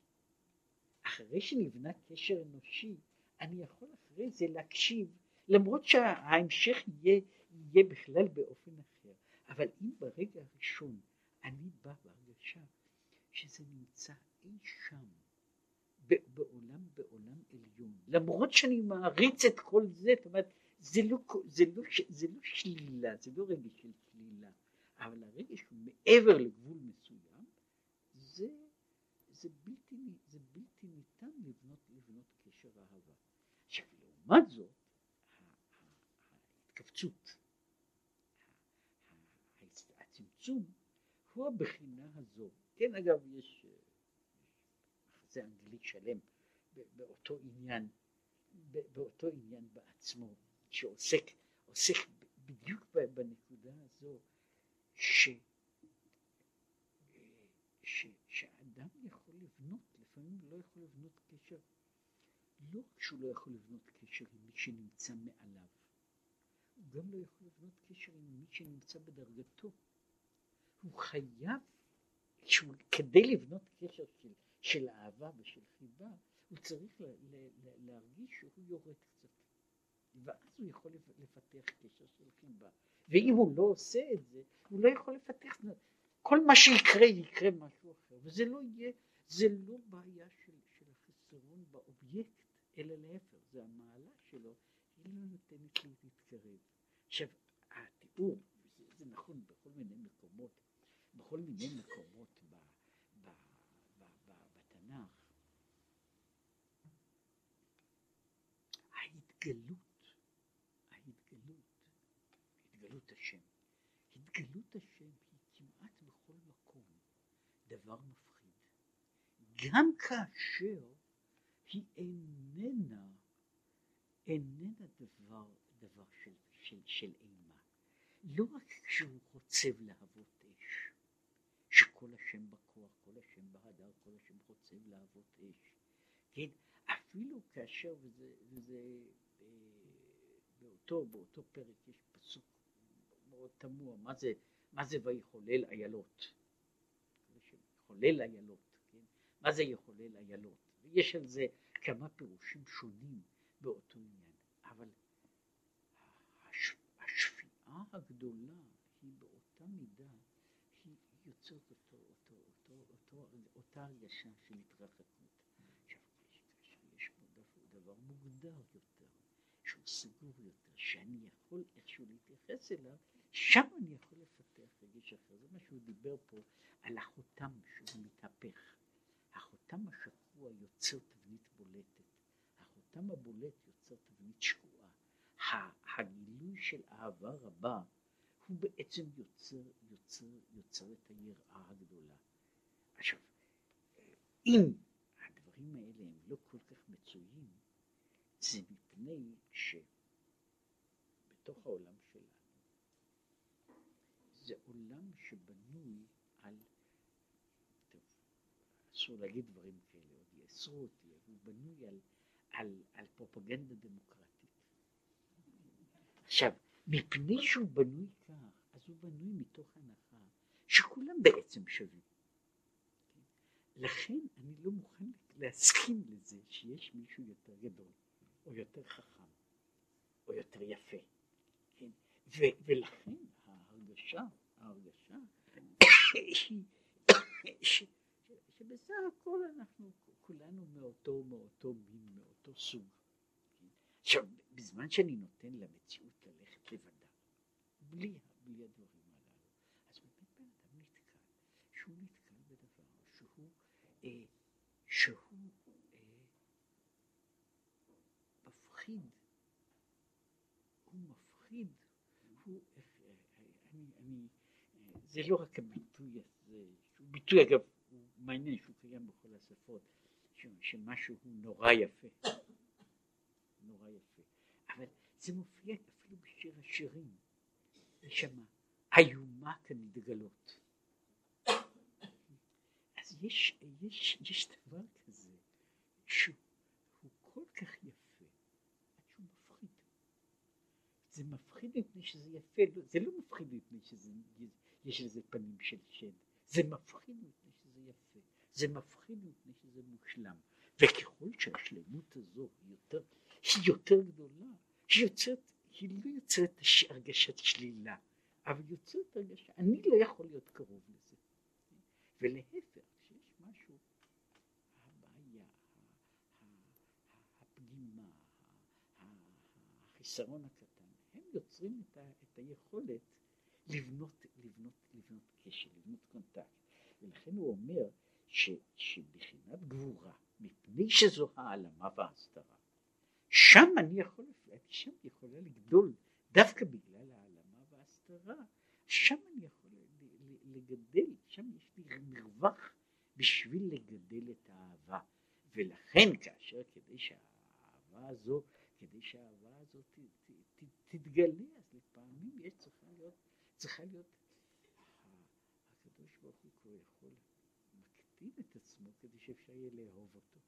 אחרי שנבנה קשר אנושי, אני יכול אחרי זה להקשיב, למרות שההמשך יהיה, יהיה בכלל באופן אחר. אבל אם ברגע הראשון אני בא בהרגשה שזה נמצא אי שם, בעולם, בעולם עליון, למרות שאני מעריץ את כל זה, זאת אומרת, זה לא, זה לא, זה לא שלילה, זה לא רגש של שלילה, אבל הרגש הוא מעבר לגבול מסוים, זה, זה, בלתי, זה בלתי ניתן לבנות, לבנות קשר אהבה. עכשיו, לעומת זאת, ההתכווצות, הצמצום, הוא הבחינה הזו. כן, אגב, יש מחזה אנגלי שלם באותו עניין, באותו עניין בעצמו, שעוסק עוסק בדיוק בנקודה הזו, ש, ש, שאדם יכול לבנות, לפעמים לא יכול לבנות קשר, לא רק שהוא לא יכול לבנות קשר עם מי שנמצא מעליו, הוא גם לא יכול לבנות קשר עם מי שנמצא בדרגתו. הוא חייב, כדי לבנות קשר של, של אהבה ושל חיבה, הוא צריך לה, לה, לה, להרגיש שהוא יורד קצת. ואז הוא יכול לפתח קשר של חיבה. ואם הוא לא עושה את זה, הוא לא יכול לפתח, כל מה שיקרה יקרה משהו אחר, וזה לא יהיה, זה לא בעיה של, של החסרון באובייקט, אלא להפך, זה המעלה שלו, היא לא נותנת לי להתקרב. עכשיו, התיאור, זה, זה נכון בכל מיני מקומות, בכל מיני מקומות ב, ב, ב, ב, בתנ"ך, ההתגלות התגלות השם. התגלות השם היא כמעט בכל מקום דבר מפחיד. גם כאשר היא איננה, איננה דבר, דבר של, של, של אימה. לא רק כשהוא חוצב להבות אש, שכל השם בכוח, כל השם בהדר, כל השם חוצב להבות אש. כן, אפילו כאשר, וזה, וזה באותו, באותו פרק יש פסוק מאוד תמוה, מה זה, מה זה ויחולל איילות? חולל איילות, כן? מה זה יחולל איילות? ויש על זה כמה פירושים שונים באותו עניין, אבל הש, השפיעה הגדולה היא באותה מידה, היא יוצרת אותו, אותו, אותו, אותו, אותה הרגשה של התרחקות. עכשיו, יש פה דבר מוגדר יותר, שהוא סגור יותר, שאני יכול איכשהו להתייחס אליו, שם אני יכול לפתח רגש אחר, זה מה שהוא דיבר פה על החותם שהוא מתהפך. החותם השקוע יוצר תבנית בולטת, החותם הבולט יוצר תבנית שקועה. הגילוי של אהבה רבה הוא בעצם יוצר, יוצר, יוצר את היראה הגדולה. עכשיו, אם הדברים האלה הם לא כל כך מצויים, זה מפני שבתוך העולם שלנו זה עולם שבנוי על, טוב, אסור להגיד דברים כאלה, עוד יאסרו אותי, הוא בנוי על, על, על פרופגנדה דמוקרטית. עכשיו, מפני שהוא בנוי כך, אז הוא בנוי מתוך הנחה שכולם בעצם שווים. לכן אני לא מוכן להסכים לזה שיש מישהו יותר גדול, או יותר חכם, או יותר יפה. כן? ו- ולכן ההרגשה, ההרגשה שבסך הכל אנחנו כולנו מאותו, מאותו מין, מאותו סוג. כן? עכשיו, בזמן שאני נותן למציאות ללכת לבדה, בלי, בלי הדברים הללו, אז באמת בן אדם נתקל, שהוא נתקל בדבר שהוא, אה, שהוא אה, מפחיד, הוא מפחיד, הוא, אה, אני, אני, אה, זה לא רק הביטוי הזה, שהוא ביטוי אגב, הוא מעניין שהוא קיים בכל השפות, שמשהו הוא נורא יפה, נורא יפה, אבל זה מופיע אפילו בשיר השירים, שם איומה כנדגלות. אז יש, יש, יש דבר כזה שהוא כל כך יפה, עד שהוא מפחיד. זה מפחיד מפני שזה יפה, לא, זה לא מפחיד מפני שיש לזה פנים של שד, זה מפחיד מפני שזה יפה, זה מפחיד מפני שזה מושלם, וככל שהשלמות הזו היא יותר, היא יותר גדולה, היא יוצרת, היא לא יוצרת הרגשת שלילה, אבל יוצרת הרגשה, אני לא יכול להיות קרוב לזה, ולהפך, שיש משהו, הבעיה, הפגימה, החיסרון הקטן, הם יוצרים את היכולת לבנות, לבנות, לבנות קשר, לבנות קונטקט, ולכן הוא אומר ש, שבחינת גבורה, מפני שזו העלמה וההסתרה, שם אני יכול, שם יכולה לגדול, דווקא בגלל העלמה וההסתרה, שם אני יכול לגדל, שם יש לי מרווח בשביל לגדל את האהבה, ולכן כאשר כדי שהאהבה הזו, כדי שהאהבה הזו תתגלה, אז לפעמים יש צריכה להיות, צריכה להיות, הקדוש ברוך הוא כבר יכול מקטין את עצמו כדי שאפשר יהיה לאהוב אותו.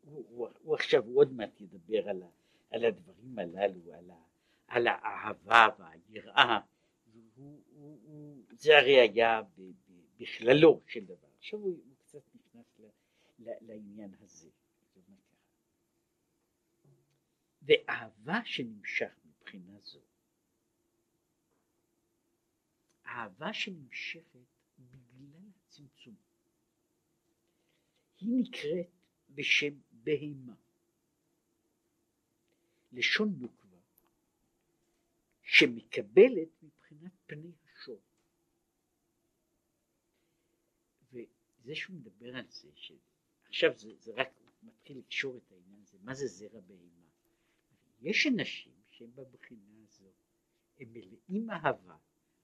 הוא, הוא, הוא עכשיו, הוא עוד מעט ידבר על, ה, על הדברים הללו, על, ה, על האהבה והיראה, הוא, זה הרי היה בכללו של דבר. עכשיו הוא, הוא קצת נכנס ל, ל, לעניין הזה. ואהבה שנמשך מבחינה זו, אהבה שנמשכת בגלל הצמצום, היא נקראת בשם בהמה. לשון נוקבה שמקבלת מבחינת פני וזה שהוא מדבר על זה, שעכשיו זה, זה רק מתחיל לקשור את העניין הזה, מה זה זרע בהמה? יש אנשים שהם בבחינה הזו, הם מלאים אהבה,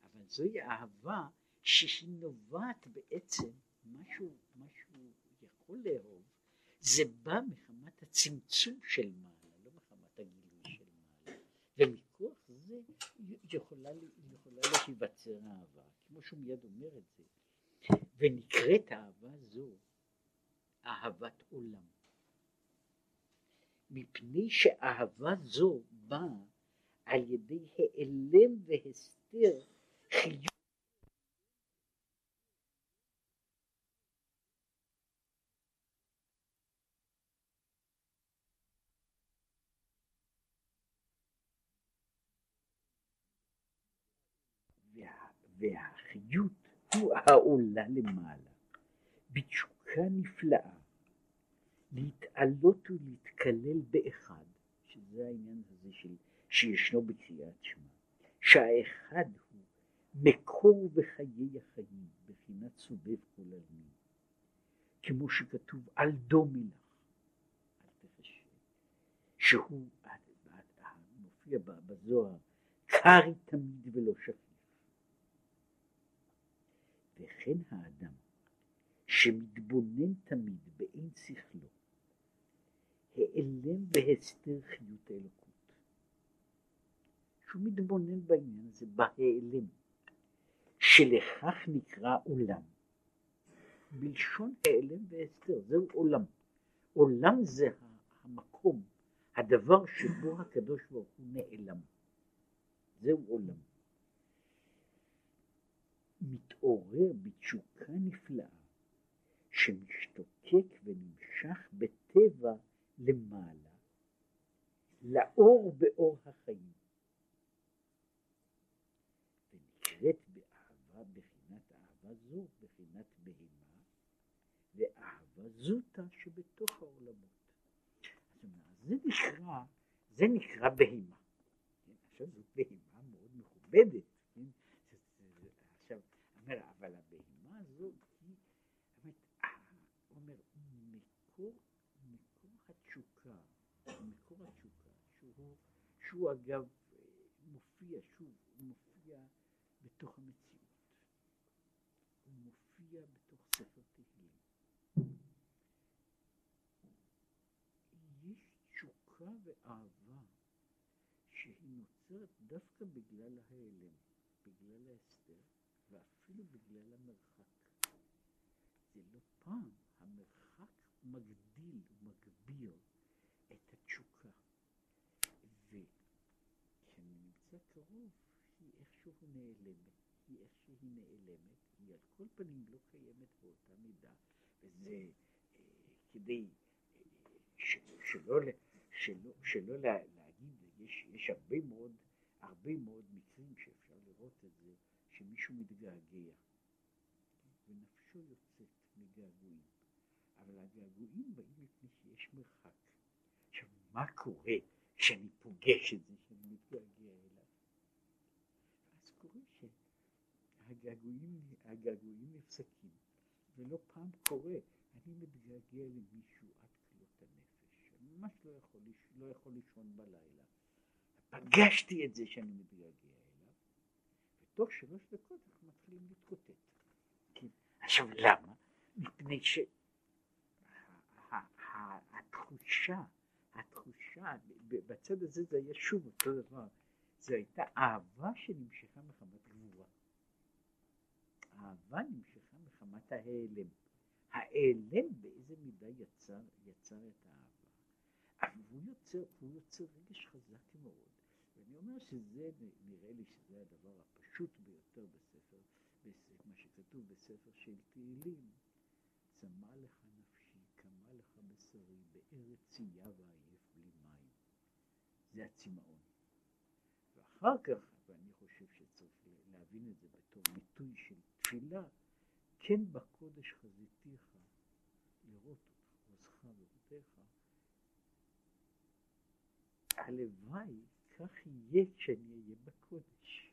אבל זוהי אהבה שהיא נובעת בעצם משהו, משהו יכול לאהוב, זה בא מחמת הצמצום של מעלה, לא מחמת הגילוי של מעלה, ומכוח זה יכולה, יכולה להיווצר אהבה, כמו שהוא מיד אומר את זה, ונקראת אהבה זו אהבת עולם, מפני שאהבה זו באה על ידי העלם והסתר חיוב והחיות הוא העולה למעלה, בתשוקה נפלאה, להתעלות ולהתקלל באחד, שזה העניין הזה של, שישנו בקריאת שמע, שהאחד הוא מקור בחיי החיים, בחינת סובב כל עלמין, כמו שכתוב על דומי לך, אל תחשב, שהוא מופיע בזוהר, קרעי תמיד ולא שפיף. וכן האדם שמתבונן תמיד באין שכלו, העלם בהסתר חיות האלוקות. שהוא מתבונן בעניין הזה, בהעלם, שלכך נקרא עולם. בלשון העלם והסתר, זהו עולם. עולם זה המקום, הדבר שבו הקדוש ברוך הוא נעלם. זהו עולם. מתעורר בתשוקה נפלאה, שמשתוקק ונמשך בטבע למעלה, לאור באור החיים. ונקראת באהבה, בחינת אהבה זו, בחינת בהמה, ואהבה זוטה שבתוך העולמות. זה נקרא, זה נקרא בהמה. עכשיו זאת בהמה מאוד מכובדת, כן? אומר, אבל הבהמה הזאת היא, באמת, אומר, מקור, מקור התשוקה, מקור התשוקה, שהוא, שהוא אגב מופיע, שוב, הוא מופיע בתוך המציאות, הוא מופיע בתוך ספר תהילים. יש תשוקה ואהבה שהיא נוצרת דווקא בגלל ההיעלם, בגלל המרחק. זה לא פעם, המרחק מגדיל ומגביר את התשוקה. וכשאני נמצא קרוב, היא איכשהו נעלמת, היא איך שהיא נעלמת, היא על כל פנים לא קיימת באותה מידה, וזה אה, כדי אה, שלא, שלא, שלא, שלא להגיד, יש, יש הרבה מאוד, הרבה מאוד מקרים שאפשר לראות את זה, שמישהו מתגעגע, ונפשו יוצאת מגעגועים, אבל הגעגועים באים מפני שיש מרחק. עכשיו, מה קורה כשאני פוגש את זה, שאני מתגעגע אליו? אז קורה שהגעגועים נפסקים, ולא פעם קורה, אני מתגעגע למישהו עד כלות הנפש, אני ממש לא יכול, לא יכול לישון בלילה. פגשתי את זה שאני מתגעגע אליו, ותוך שלוש דקות אנחנו מתחילים להתקוטט. כן. עכשיו למה? מפני שהתחושה, התחושה, בצד הזה זה היה שוב אותו דבר, זו הייתה אהבה שנמשכה מחמת גבורה. אהבה נמשכה מחמת ההיעלם. ההיעלם באיזה מידה יצר, יצר את האהבה, אבל הוא יוצר, הוא יוצר רגש חזק מאוד. ואני אומר שזה, נראה לי שזה הדבר הפשוט ביותר בספר, מה שכתוב בספר של תהילים, צמא לך נפשי, קמה לך בשרי, בארץ צייה ועייף בלי מים. זה הצמאון. ואחר כך, ואני חושב שצריך להבין את זה בתור ביטוי של תפילה, כן בקודש חזיתיך, לראות אותך, עוזך ורותיך. הלוואי כך יהיה כשאני אהיה בקודש.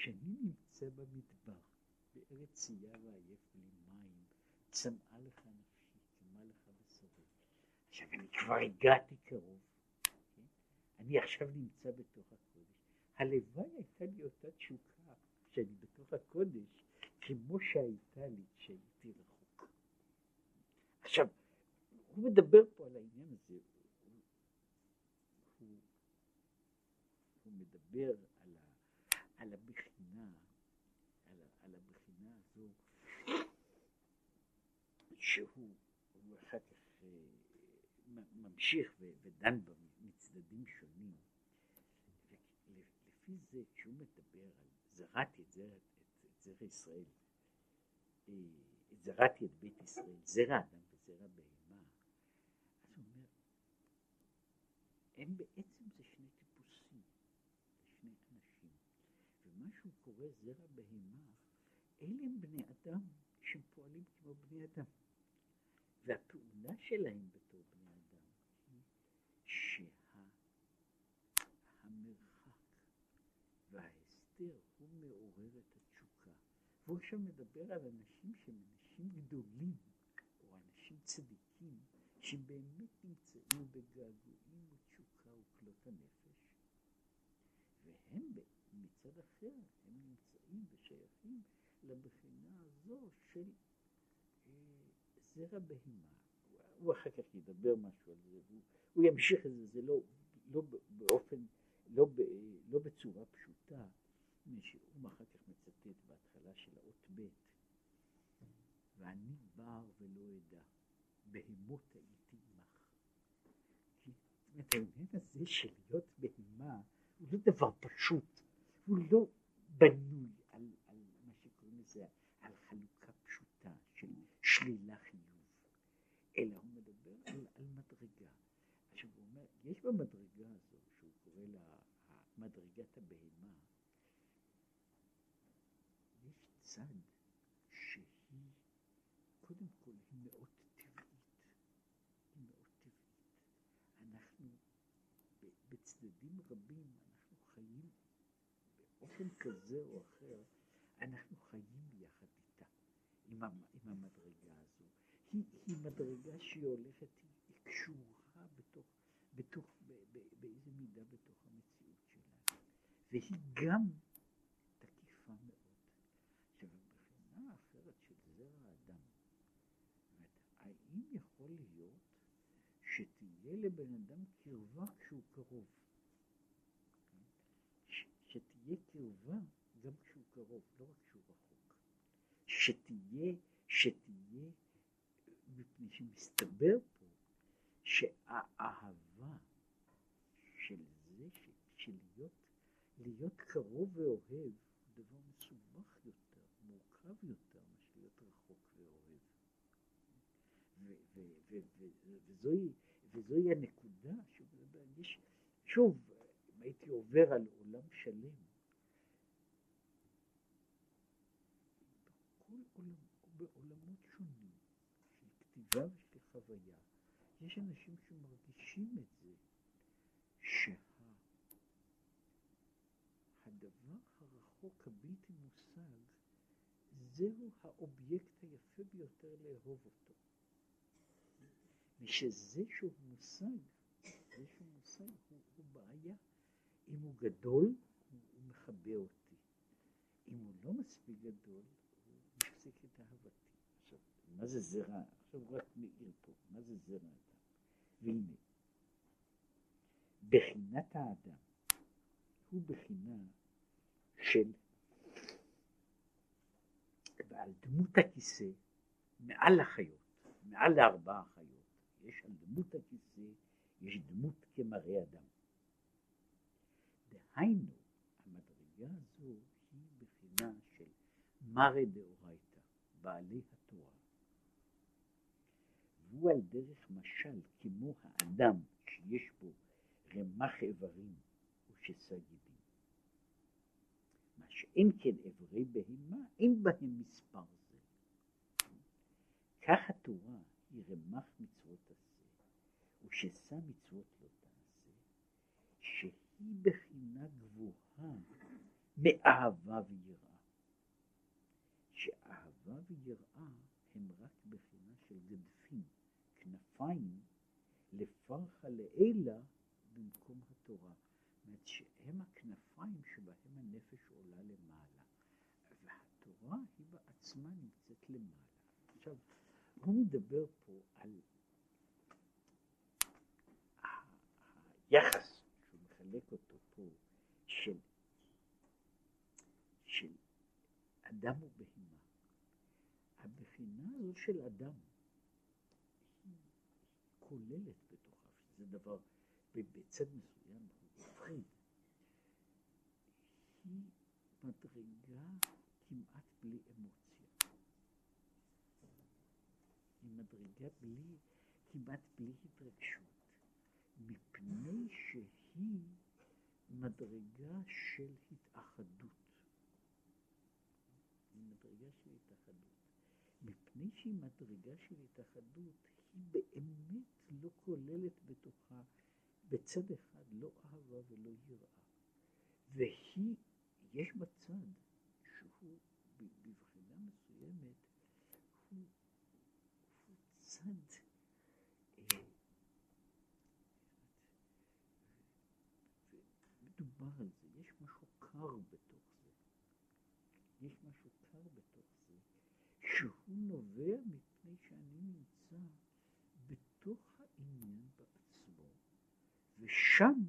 כשאני נמצא במדבר, בארץ צייה ועייף בלי מים, צמאה לך נפשי, צמאה לך בשרי. עכשיו אני כבר הגעתי קרוב, כן? אני עכשיו נמצא בתוך הקודש. הלוואי הייתה לי אותה תשוקה כשאני בתוך הקודש, כמו שהייתה לי כשהייתי רחוק. עכשיו, הוא מדבר פה על העניין הזה, הוא, הוא מדבר על, ה, על הבחינה, על, על הבחינה הזו, שהוא אחר כך ממשיך ודן בה מצדדים שונים. לפי זה, כשהוא מדבר על זרעתי את זרע, את, את זרע ישראל, זרעתי את בית ישראל, זרע אדם וזרע בהמה, אז הוא אומר, הם בעצם זה שני טיפוסים, זה שני אנשים, ומה שהוא קורא זרע בהמה, אלה הם בני אדם שהם פועלים כמו בני אדם. והפעולה שלהם בתור בני אדם היא שהמרחק וההסתר הוא מעורר את התשוקה. והוא עכשיו מדבר על אנשים שהם אנשים גדולים, או אנשים צדיקים, שבאמת נמצאים בגעגועים ותשוקה וכלות הנפש, והם מצד אחר, הם נמצאים ושייכים לבחינה הזו של אה, זרע בהימה. הוא אחר כך ידבר משהו על זה, הוא, הוא ימשיך את זה, זה לא, לא באופן, לא, ב, לא בצורה פשוטה, הוא אחר כך מצטט בהתחלה של האות ב', ואני בר ולא אדע, בהמות הייתי עמך. כי העניין הזה של להיות בהמה הוא לא דבר פשוט, הוא לא בנוי על, על מה שקוראים לזה, על חלוקה פשוטה של שלילה חיוב, אלא הוא מדבר על, על מדרגה. עכשיו הוא אומר, יש במדרגה הזו, שהוא קורא לה מדרגת הבהמה, יש צד שהיא, קודם כל היא מאוד טבעית, היא מאוד טבעית. אנחנו בצדדים רבים, אנחנו חיים באופן כזה או אחר, אנחנו חיים יחד איתה, עם, עם המדרגה הזו. היא, היא מדרגה שהיא הולכת, היא קשורה בתוך, בתוך, באיזה מידה בתוך המציאות שלנו, והיא גם תקיפה מאוד. עכשיו, מבחינה אחרת של זרע האדם, האם יכול להיות שתהיה לבן אדם קרבה כשהוא קרוב? שתהיה קרבה גם כשהוא קרוב, לא רק כשהוא רחוק. שתהיה, שתהיה, מפני שמסתבר פה שהאהבה של זה, של להיות, להיות קרוב ואוהב, הוא דבר מסובך יותר, מורכב יותר, מאשר להיות רחוק ואוהב. וזוהי, וזוהי הנקודה יש, שוב, אם הייתי עובר על עולם שלם, בכל עולם, בעולמות שונים של כתיבה ושל חוויה, יש אנשים שמרגישים את זה, שהדבר הרחוק הבלתי מושג, זהו האובייקט היפה ביותר לאהוב אותו. ושזה שהוא מושג, זה שהוא מושג הוא, הוא בעיה. אם הוא גדול, הוא, הוא מכבה אותי. אם הוא לא מספיק גדול, הוא מפסיק את אהבתי. עכשיו, מה זה זרע? עכשיו רק מאיר פה, מה זה זרע? והנה, בחינת האדם הוא בחינה של, ועל דמות הכיסא, מעל החיות, מעל לארבעה חיות. יש על דמות הכיסא, יש דמות כמראה אדם. דהיינו, המדרגה הזו היא בחינה של מראה דאורייתא, בעלי והוא על דרך משל כמו האדם שיש בו רמ"ח איברים ושסה גידים. מה שאין כן איברי בהמה, אין בהם מספר זה. כך התורה היא רמ"ח מצוות עשה, וששא מצוות לא תעשה, שהיא בחינה גבוהה מאהבה ויראה. שאהבה ויראה הם רק בחינה של גדפים, כנפיים, לפרחה לעילה במקום התורה. זאת אומרת שהם הכנפיים שבהם הנפש עולה למעלה, והתורה היא בעצמה נמצאת למעלה. עכשיו, הוא מדבר פה על היחס שהוא מחלק אותו פה של, של אדם ובהמה. הבחינה הזו של אדם כוללת בתוכה, שזה דבר בצד מסוים הוא מפחיד. היא מדרגה כמעט בלי אמוציה. היא מדרגה בלי, כמעט בלי התרגשות, מפני שהיא מדרגה של התאחדות. היא מדרגה של התאחדות. מפני שהיא מדרגה של התאחדות, היא באמת לא כוללת בתוכה בצד אחד לא אהבה ולא יראה. והיא, יש בה צד שהוא בבחינה מסוימת, הוא, הוא צד אה, מדובר על זה, יש משהו קר בתוך זה. יש משהו קר בתוך זה, שהוא נובע מפני שאני נמצא בתוך העניין בעצמו, ושם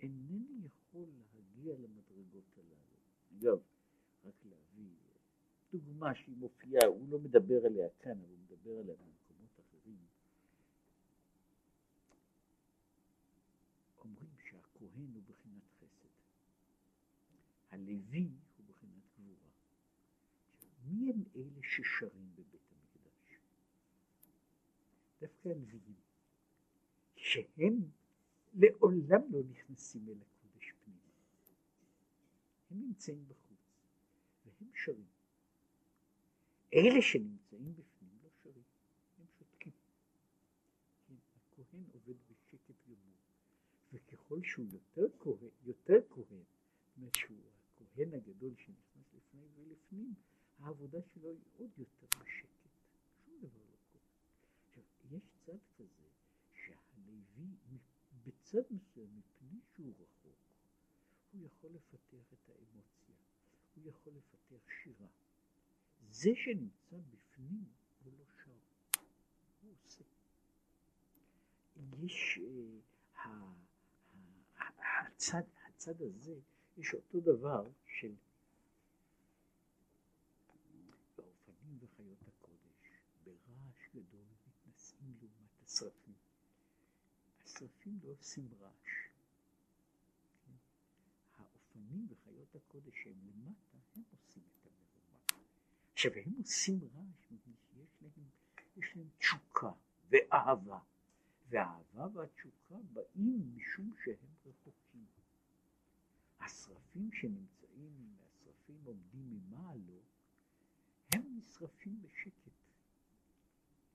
אינני יכול להגיע למדרגות הללו. אגב, רק להביא דוגמה שהיא מופיעה, הוא לא מדבר עליה כאן, אבל הוא מדבר עליה במקומות אחרים. אומרים שהכהן הוא בחינת חסד. הלוי הוא בחינת גבורה. מי הם אלה ששרים בבית המקדש? דווקא הלוויים, שהם לעולם לא נכנסים אל הקודש פנימה. הם נמצאים בחוץ, והם שרים. אלה שנמצאים בפנים לא שרים, הם שותקים. כן, הכהן עובד בשקט גמור, וככל שהוא יותר כהן, יותר כהן, שהוא הכהן הגדול שנכנס לפני ולפנים, העבודה שלו היא עוד יותר בשקט, שום דבר לא קורה. עכשיו, יש צד כזה שהלוי בצד מסוים, מפני שהוא רחוק, הוא יכול לפתח את האמוציה, הוא יכול לפתח שירה. זה שנמצא בפנים הוא לא שר, הוא עושה. יש, uh, הצד, הצד הזה, יש אותו דבר של באופנים וחיות הקודש, ברעש גדול מתנשאים לעומת השרפים. השרפים לא עושים רעש. כן? האופנים וחיות הקודש שהם למטה, הם עושים את המהומה. עכשיו, הם עושים רעש מפני שיש להם, יש להם תשוקה ואהבה. והאהבה והתשוקה באים משום שהם רחוקים. השרפים שנמצאים, השרפים עומדים ממעלו, הם נשרפים בשקט.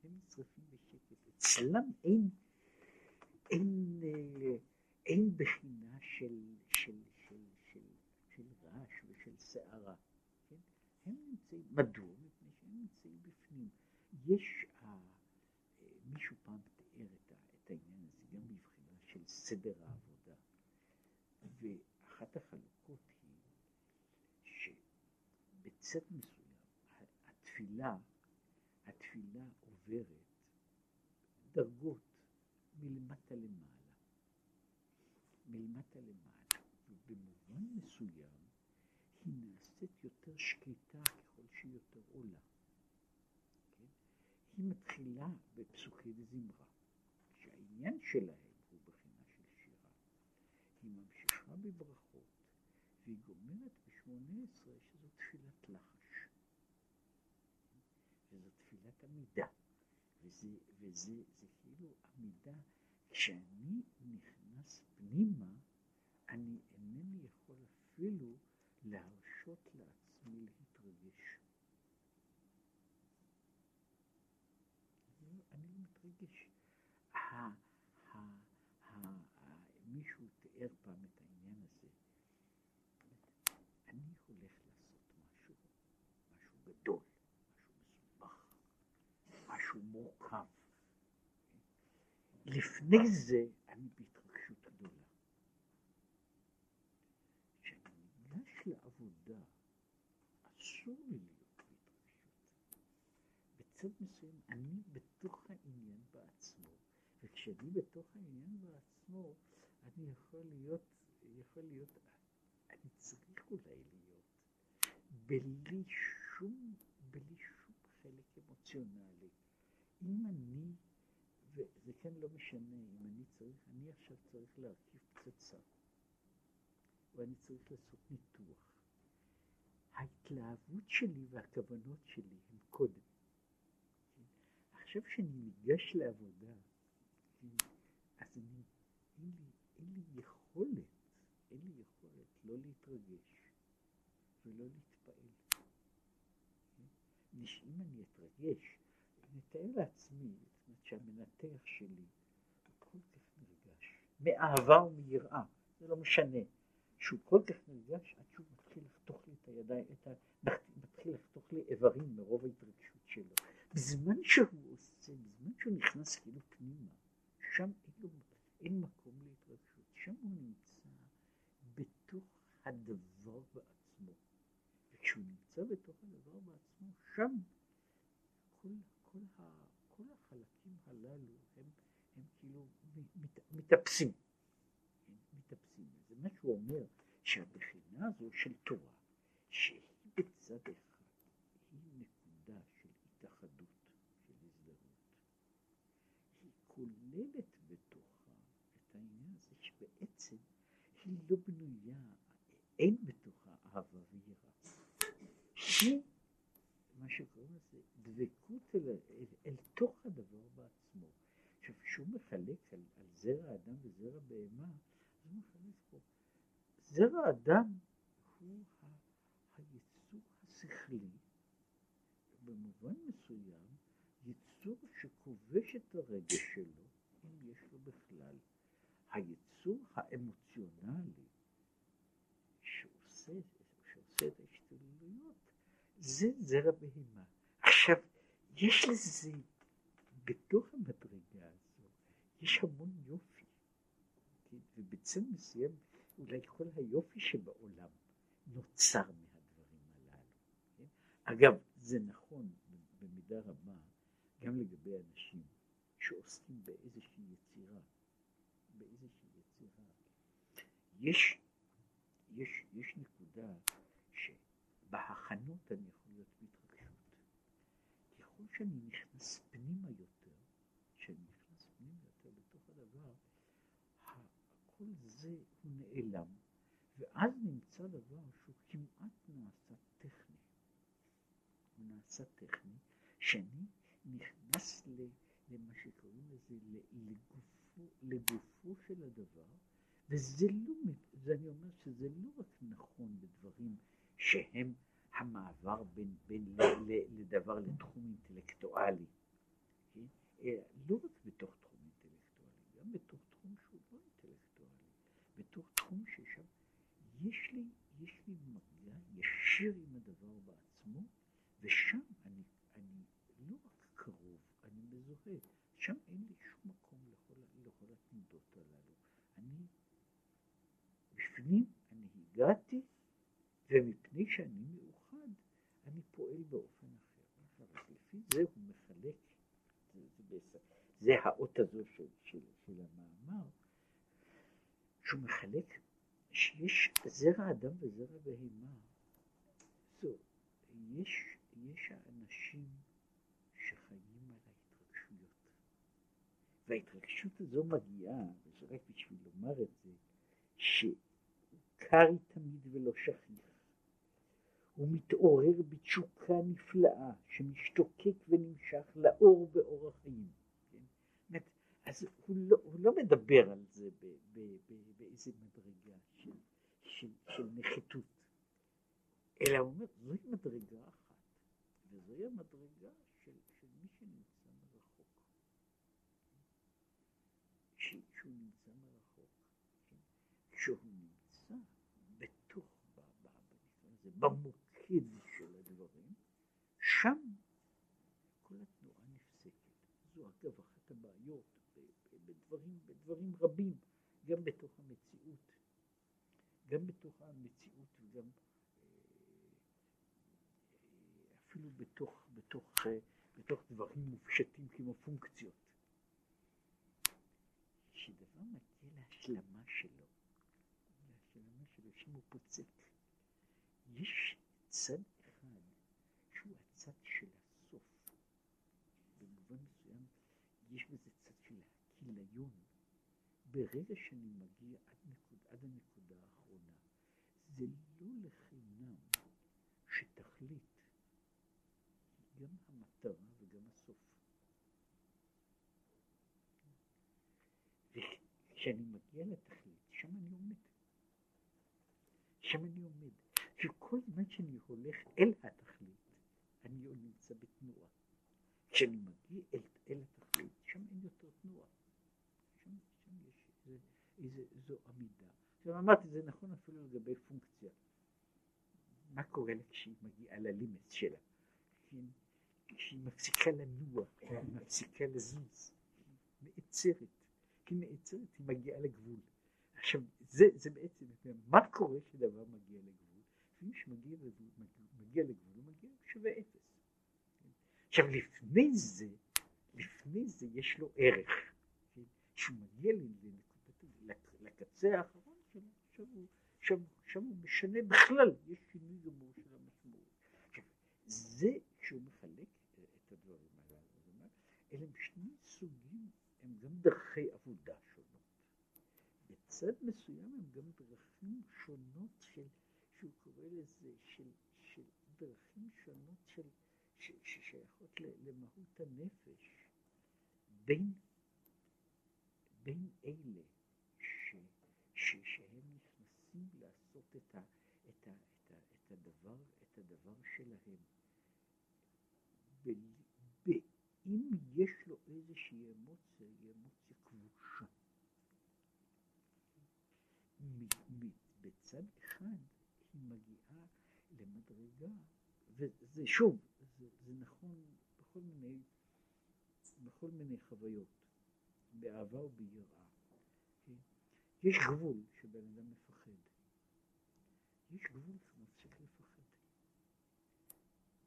הם נשרפים בשקט. אצלם אין, אין, אה, אין בחינה של, של, של, של, של רעש ושל סערה. כן? הם נמצאים, מדוע? מפני שהם נמצאים בפנים. יש, אה, מישהו פעם תיאר את העניין הזה גם מבחינה של סדר העבודה. ואחת החלוקות היא שבצד מסוים התפילה, התפילה עוברת דרגות מלמטה למעלה. מלמטה למעלה. ובמובן מסוים היא נעשית יותר שקטה ככל שהיא יותר עולה. כן? היא מתחילה בפסוקי וזמרה, שהעניין שלהם הוא בחינה של שירה. היא ממשיכה בברכות, והיא גומרת בשמונה עשרה שזו תפילת לחש. וזו תפילת עמידה. וזה, וזה עמידה, כשאני נכנס פנימה, אני אינני יכול אפילו להרשות לעצמי להתרגש. אני, אני לא מתרגש. מישהו תיאר פעם את העניין הזה. אני הולך לעשות משהו, משהו גדול, משהו מסובך, משהו מורכב. לפני זה אני בהתרגשות גדולה. כשאני ניגש לעבודה, אסור לי להיות בהתרגשות. בצד מסוים אני בתוך העניין בעצמו, וכשאני בתוך העניין בעצמו, אני יכול להיות, יכול להיות, אני צריך אולי להיות, בלי שום, בלי שום חלק אמוציונלי. אם אני, וזה כן לא משנה, אם אני צריך, אני עכשיו צריך להרכיב פצצה, ואני צריך לעשות ניתוח. ההתלהבות שלי והכוונות שלי הם קודם. עכשיו שאני ניגש לעבודה, אז אני, אין לי, אין לי יכולת, אין לי יכולת לא להתרגש ולא להתפעל. אם אני אתרגש, אני אתאר לעצמי, שהמנתח שלי כל כך נרגש, מאהבה ומיראה, זה לא משנה, שהוא כל כך נרגש עד שהוא מתחיל לחתוך לי את הידיים, את ה... מתחיל לחתוך לי איברים מרוב ההתרגשות שלו. בזמן שהוא עושה, בזמן שהוא נכנס כאילו פנימה, שם אין, לו, אין מקום להתרגשות, שם הוא נמצא בתוך הדבר בעצמו. וכשהוא נמצא בתוך הדבר בעצמו, שם כל, כל, ה, החלקים הללו הם, הם כאילו מת, מתאפסים. מתאפסים. זה מה שהוא אומר, שהבחינה הזו של תורה, שהיא בצד אחד, היא נקודה של התאחדות, של הזדהות. היא כוללת בתוכה את העניין הזה שבעצם היא לא בנויה, אין בתוכה אהבה ויראה. היא, מה שקוראים לזה, דבקות אל, אל, אל תוך הדבר בעצמו. עכשיו, כשהוא מחלק על, על זרע אדם וזרע בהמה, אז הוא מחלק פה. זרע אדם הוא היצור השכלי, במובן מסוים, יצור שכובש את הרגש שלו, אם יש לו בכלל. היצור האמוציונלי שעושה, שעושה את ההשתוללויות, זה זרע בהמה. עכשיו, יש לזה, בתוך המדרגה הזו, יש המון יופי, כן? ובצד מסוים, אולי כל היופי שבעולם נוצר מהדברים הללו. כן? אגב, זה נכון במידה רבה גם לגבי אנשים שעוסקים באיזושהי יצירה. באיזושהי יצירה. יש, יש, יש נקודה שבהכנות אני יכול להיות בהתרגשות. ככל שאני נכנס פנימה יותר, כשאני נכנס פנימה יותר בתוך הדבר, כל זה הוא נעלם, ואז נמצא דבר שהוא כמעט נעשה טכני. הוא נעשה טכני, שאני נכנס למה שקוראים לזה לגופו, לגופו של הדבר, וזה לא, זה אני אומר שזה לא רק נכון בדברים שהם המעבר בין, בין לדבר לתחום אינטלקטואלי, כן? לא רק בתוך תחום אינטלקטואלי, גם בתוך בתוך תחום ששם יש לי, יש לי מגע ישיר עם הדבר בעצמו, ושם אני, אני לא רק קרוב, אני מזוהה, שם אין לי שום מקום לכל, לכל התנודות הללו. אני, בפנים אני הגעתי, ומפני שאני מאוחד, אני פועל באופן אחר. לפי זה הוא מחלק, זה, זה, זה, זה האות הזו של, של, של המאמר, שהוא מחלק שיש זרע אדם וזרע בהמה. זו, יש, יש האנשים שחיים על ההתרגשויות. וההתרגשות הזו מגיעה, וזה רק בשביל לומר את זה, שקר תמיד ולא שכיח. הוא מתעורר בתשוקה נפלאה, שמשתוקק ונמשך לאור באור החיים. אז הוא לא, הוא לא מדבר על זה באיזה מדרגה של, של, של נחיתות, אלא הוא אומר, זוהי מדרגה אחת, וזוהי המדרגה של, של מי שנמצא מרחוק. שהוא נמצא מרחוק? כשהוא נמצא בתוך, במוקד של הדברים, שם כל התנועה נפסקת. זו אגב אחת הבעיות בדברים רבים, גם בתוך המציאות, גם בתוך המציאות וגם אפילו בתוך, בתוך, בתוך דברים מופשטים כמו פונקציות. כשדבר מגיע להשלמה שלו, להשלמה שלו, שם הוא פוצק. יש צד אחד שהוא הצד של הסוף. במובן מסוים יש בזה צד של הכיליון. ברגע שאני מגיע עד, נקוד, עד הנקודה האחרונה, זה לא לחינם שתכלית גם המטרה וגם הסוף. וכשאני מגיע לתכלית, שם אני עומד. שם אני עומד. שכל זמן שאני הולך אל התכלית, אני נמצא כשאני מגיע אל, אל התכלית, שם אין יותר תנועה. שם, שם יש איזה, איזה, זו עמידה. עכשיו אמרתי, זה נכון אפילו לגבי פונקציה. מה קורה לה כשהיא מגיעה ללימט שלה? כשהיא מפסיקה לנוע, היא מפסיקה לזוז, היא נעצרת. היא נעצרת, היא מגיעה לגבול. עכשיו, זה, זה בעצם, מה קורה כשדבר מגיע לגבול? מי שמגיע לגבול, מגיע לגבול, הוא מגיע שווה אפס. עכשיו, לפני זה, לפני זה יש לו ערך. כשהוא מגיע לקצה האחרון עכשיו הוא, עכשיו, עכשיו הוא משנה בכלל, יש שינוי גמור של המשמעות. עכשיו, זה כשהוא מחלק את הדברים הללו, אלה שני סוגים, הם גם דרכי עבודה שונות. בצד מסוים הם גם דרכים שונות של, שהוא קורא לזה, של, של דרכים שונות של, ששייכות למהות הנפש, בין, בין אלה ש, ש, שהם לעשות את, ה, את, ה, את, ה, את, הדבר, את הדבר שלהם. ואם יש לו איזושהי אמוציה, היא אמוציה כבושה. בצד אחד היא מגיעה למדרגה, וזה שוב, זה, זה נכון בכל מיני, בכל מיני חוויות, באהבה וביראה. כן? יש גבול שבן אדם מפחד. יש גבול שהוא מפסיק לפחד.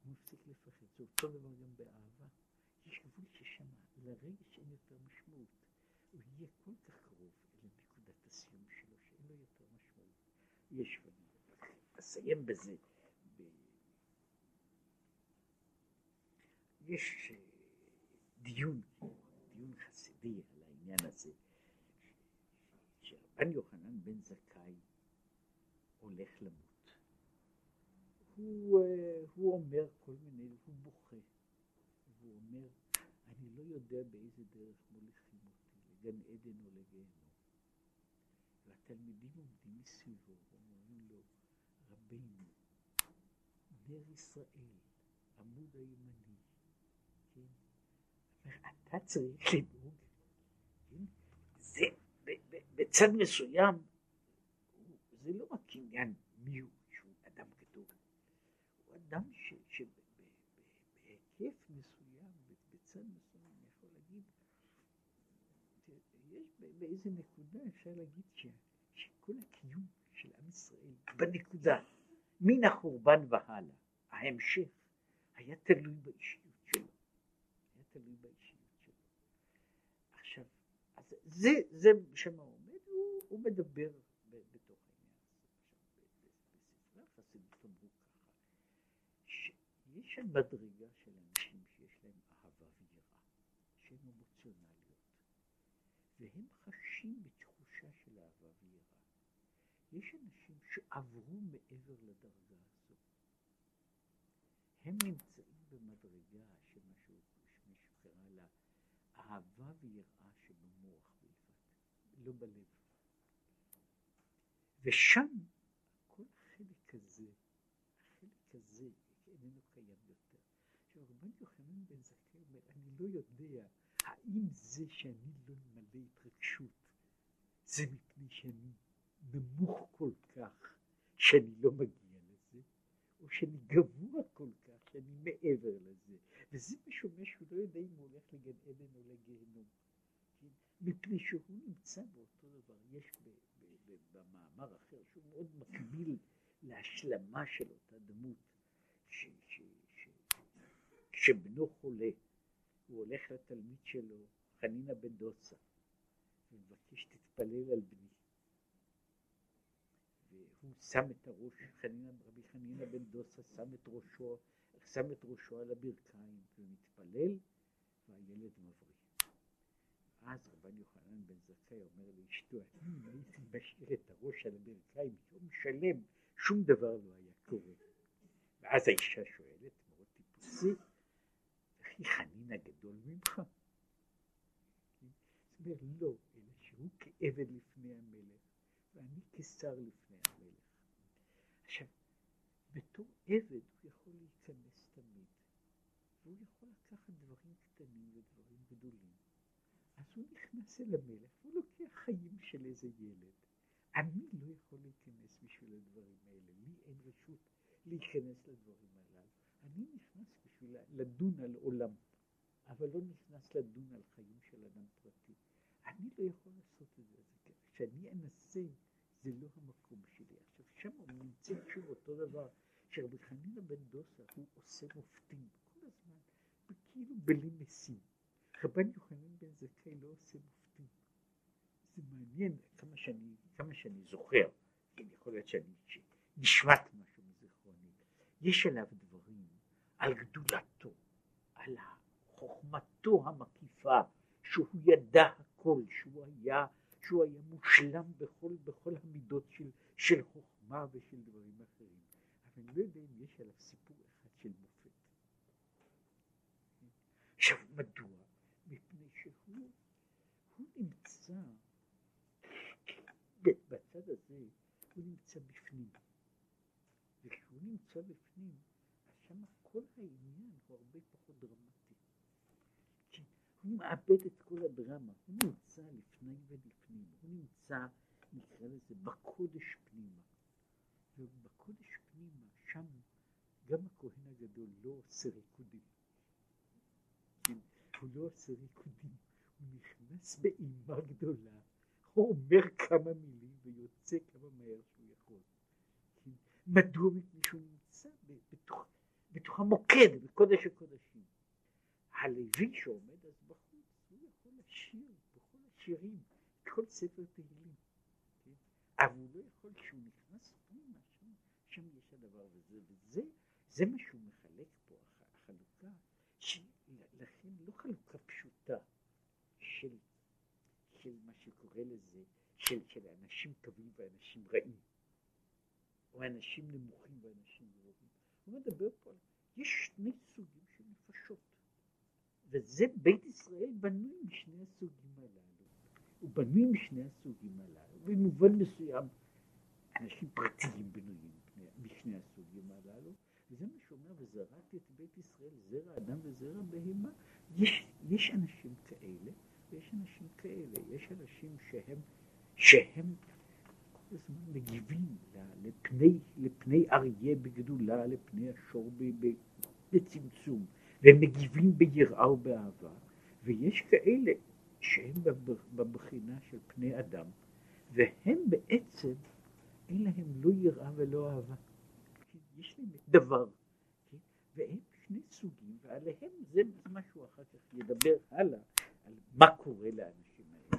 הוא מפסיק לפחד. זה אותו דבר גם באהבה. יש גבול ששם לרגע שאין יותר משמעות. הוא יהיה כל כך קרוב אל הסיום שלו שאין לו יותר משמעות. יש, ואני אסיים בזה. יש אה, דיון, דיון חסידי על העניין הזה, שרבן יוחנן בן זכאי הולך למות. הוא, אה, הוא אומר כל מיני, הוא בוכה, והוא אומר, אני לא יודע באיזה דרך מוליכים אותי, לגן עדן או לגיהנום. והתלמידים עומדים מסביבו ואומרים לו, רבינו, נר ישראל, עמוד הימני, אתה צריך לדאוג, זה בצד מסוים, זה לא רק עניין מי הוא, שהוא אדם גדול, הוא אדם שבהיקף מסוים, בצד מסוים, אני יכול להגיד, יש באיזה נקודה אפשר להגיד שכל הקיום של עם ישראל, בנקודה, מן החורבן והלאה, ההמשך, היה תלוי באישיות. תלוי באישיות שלו. עכשיו, אז זה, זה שם עומד, הוא, הוא מדבר ב, בתוך העניין הזה. עכשיו, בספרי החסידות אמרו ככה, שיש מדרגה של אנשים שיש להם אהבה ויראה, שהן אמוציונליות, והם חשים בתחושה של אהבה ויראה. יש אנשים שעברו מעבר לדרגה הזו. הם נמצאים במדרגה שמה שהוא קרא לה אהבה ויראה שבמוח בלבד, לא בלב. ושם כל החלק הזה, החלק הזה איננו קיים יותר. עכשיו רבן יוחנן בן זכאי אומר, אני לא יודע האם זה שאני לא מלא התרגשות זה מפני שאני נמוך כל כך שאני לא מגיע לזה, או שאני גבוה כל כך שאני מעבר לזה. וזה משומש שהוא לא יודע אם הוא הולך לגן עדן או לגיהנום. מפני שהוא נמצא באותו דבר. יש במאמר אחר שהוא מאוד מקביל להשלמה של אותה דמות, כשבנו חולה, הוא הולך לתלמיד שלו, חנינא בן דוסה, ומבקש תתפלל על בני. והוא שם את הראש, חנינא, רבי חנינא בן דוסה שם את ראשו שם את ראשו על הברכיים ומתפלל, והילד מבריא. אז רבן יוחנן בן זכאי אומר לאשתו, אם הייתי משאיר את הראש על הברכיים יום שלם, שום דבר לא היה קורה. ואז האישה שואלת, מאוד טיפוסי, וכי חנין הגדול ממך? זאת אומרת, לא, אלא שהוא כעבד לפני המלך, ואני כשר לפני המלך. עכשיו, בתור עבד הוא יכול להיכנס תמיד, והוא יכול לקחת דברים קטנים ודברים גדולים. אז הוא נכנס אל המלך, והוא לוקח חיים של איזה ילד. אני לא יכול להיכנס בשביל הדברים האלה, לי אין רשות להיכנס לדברים הללו. אני נכנס בשביל לדון על עולם, אבל לא נכנס לדון על חיים של אדם פרטי. אני לא יכול לעשות את זה. כשאני אנסה, זה לא המקום שלי. עכשיו, שם נמצא שוב אותו דבר, שרבי חנינא בן דוסה, הוא עושה מופתים כל הזמן, כאילו בלי משים. רבן יוחנן בן זכאי לא עושה מופתים. זה מעניין כמה שאני, כמה שאני זוכר, כן, יכול להיות שאני נשמט משהו מזיכרוני. יש עליו דברים על גדולתו, על חוכמתו המקיפה, שהוא ידע הכל, שהוא היה, שהוא היה מושלם בכל, בכל המידות של, של חוכמה ושל דברים אחרים. אבל אני לא יודע אם יש עליו סיפור אחד של מופת. עכשיו, מדוע? מפני שהוא נמצא בצד הזה, הוא נמצא בפנים. וכשהוא נמצא בפנים, כל העניין הוא הרבה פחות דרמטי. הוא מאבד את כל הדרמה, הוא נמצא לפני ולפנים, הוא נמצא, נקרא לזה, בקודש פנימה. ובקודש פנימה, שם גם הכהן הגדול לא עושה ריקודים. כן, הוא לא עושה ריקודים, הוא נכנס באימה גדולה, הוא אומר כמה מילים ויוצא כמה מהר שהוא יכול. כן, מדוע? מפני שהוא בתוך, המוקד, בקודש הקודשים. הלוי שעומד אז בחוץ, הוא יכול לשיר בכל השירים, כל ספר תהילים. כן? אבל הוא לא יכול, כשהוא נכנס פנימה, שם, שם יש הדבר הזה, וזה זה מה שהוא מחלק פה, החלוקה, לכן לא חלוקה פשוטה של, של מה שקורא לזה, של, של אנשים טובים ואנשים רעים, או אנשים נמוכים ואנשים. הוא מדבר פה, יש שני סוגים של נפשות, וזה בית ישראל בנוי משני הסוגים הללו. הוא בנוי משני הסוגים הללו, במובן מסוים אנשים פרטיים בנויים משני הסוגים הללו, וזה מה שאומר, וזרעתי את בית ישראל, זרע אדם וזרע בהמה. יש, יש אנשים כאלה, ויש אנשים כאלה. יש אנשים שהם, שהם כל הזמן מגיבים לפני, לפני אריה בגדולה, לפני השור בצמצום, והם מגיבים ביראה ובאהבה, ויש כאלה שהם בבחינה של פני אדם, והם בעצם אין להם לא יראה ולא אהבה. יש להם דבר, כן? והם שני סוגים, ועליהם זה משהו אחר כך ידבר הלאה, על מה קורה לאנשים.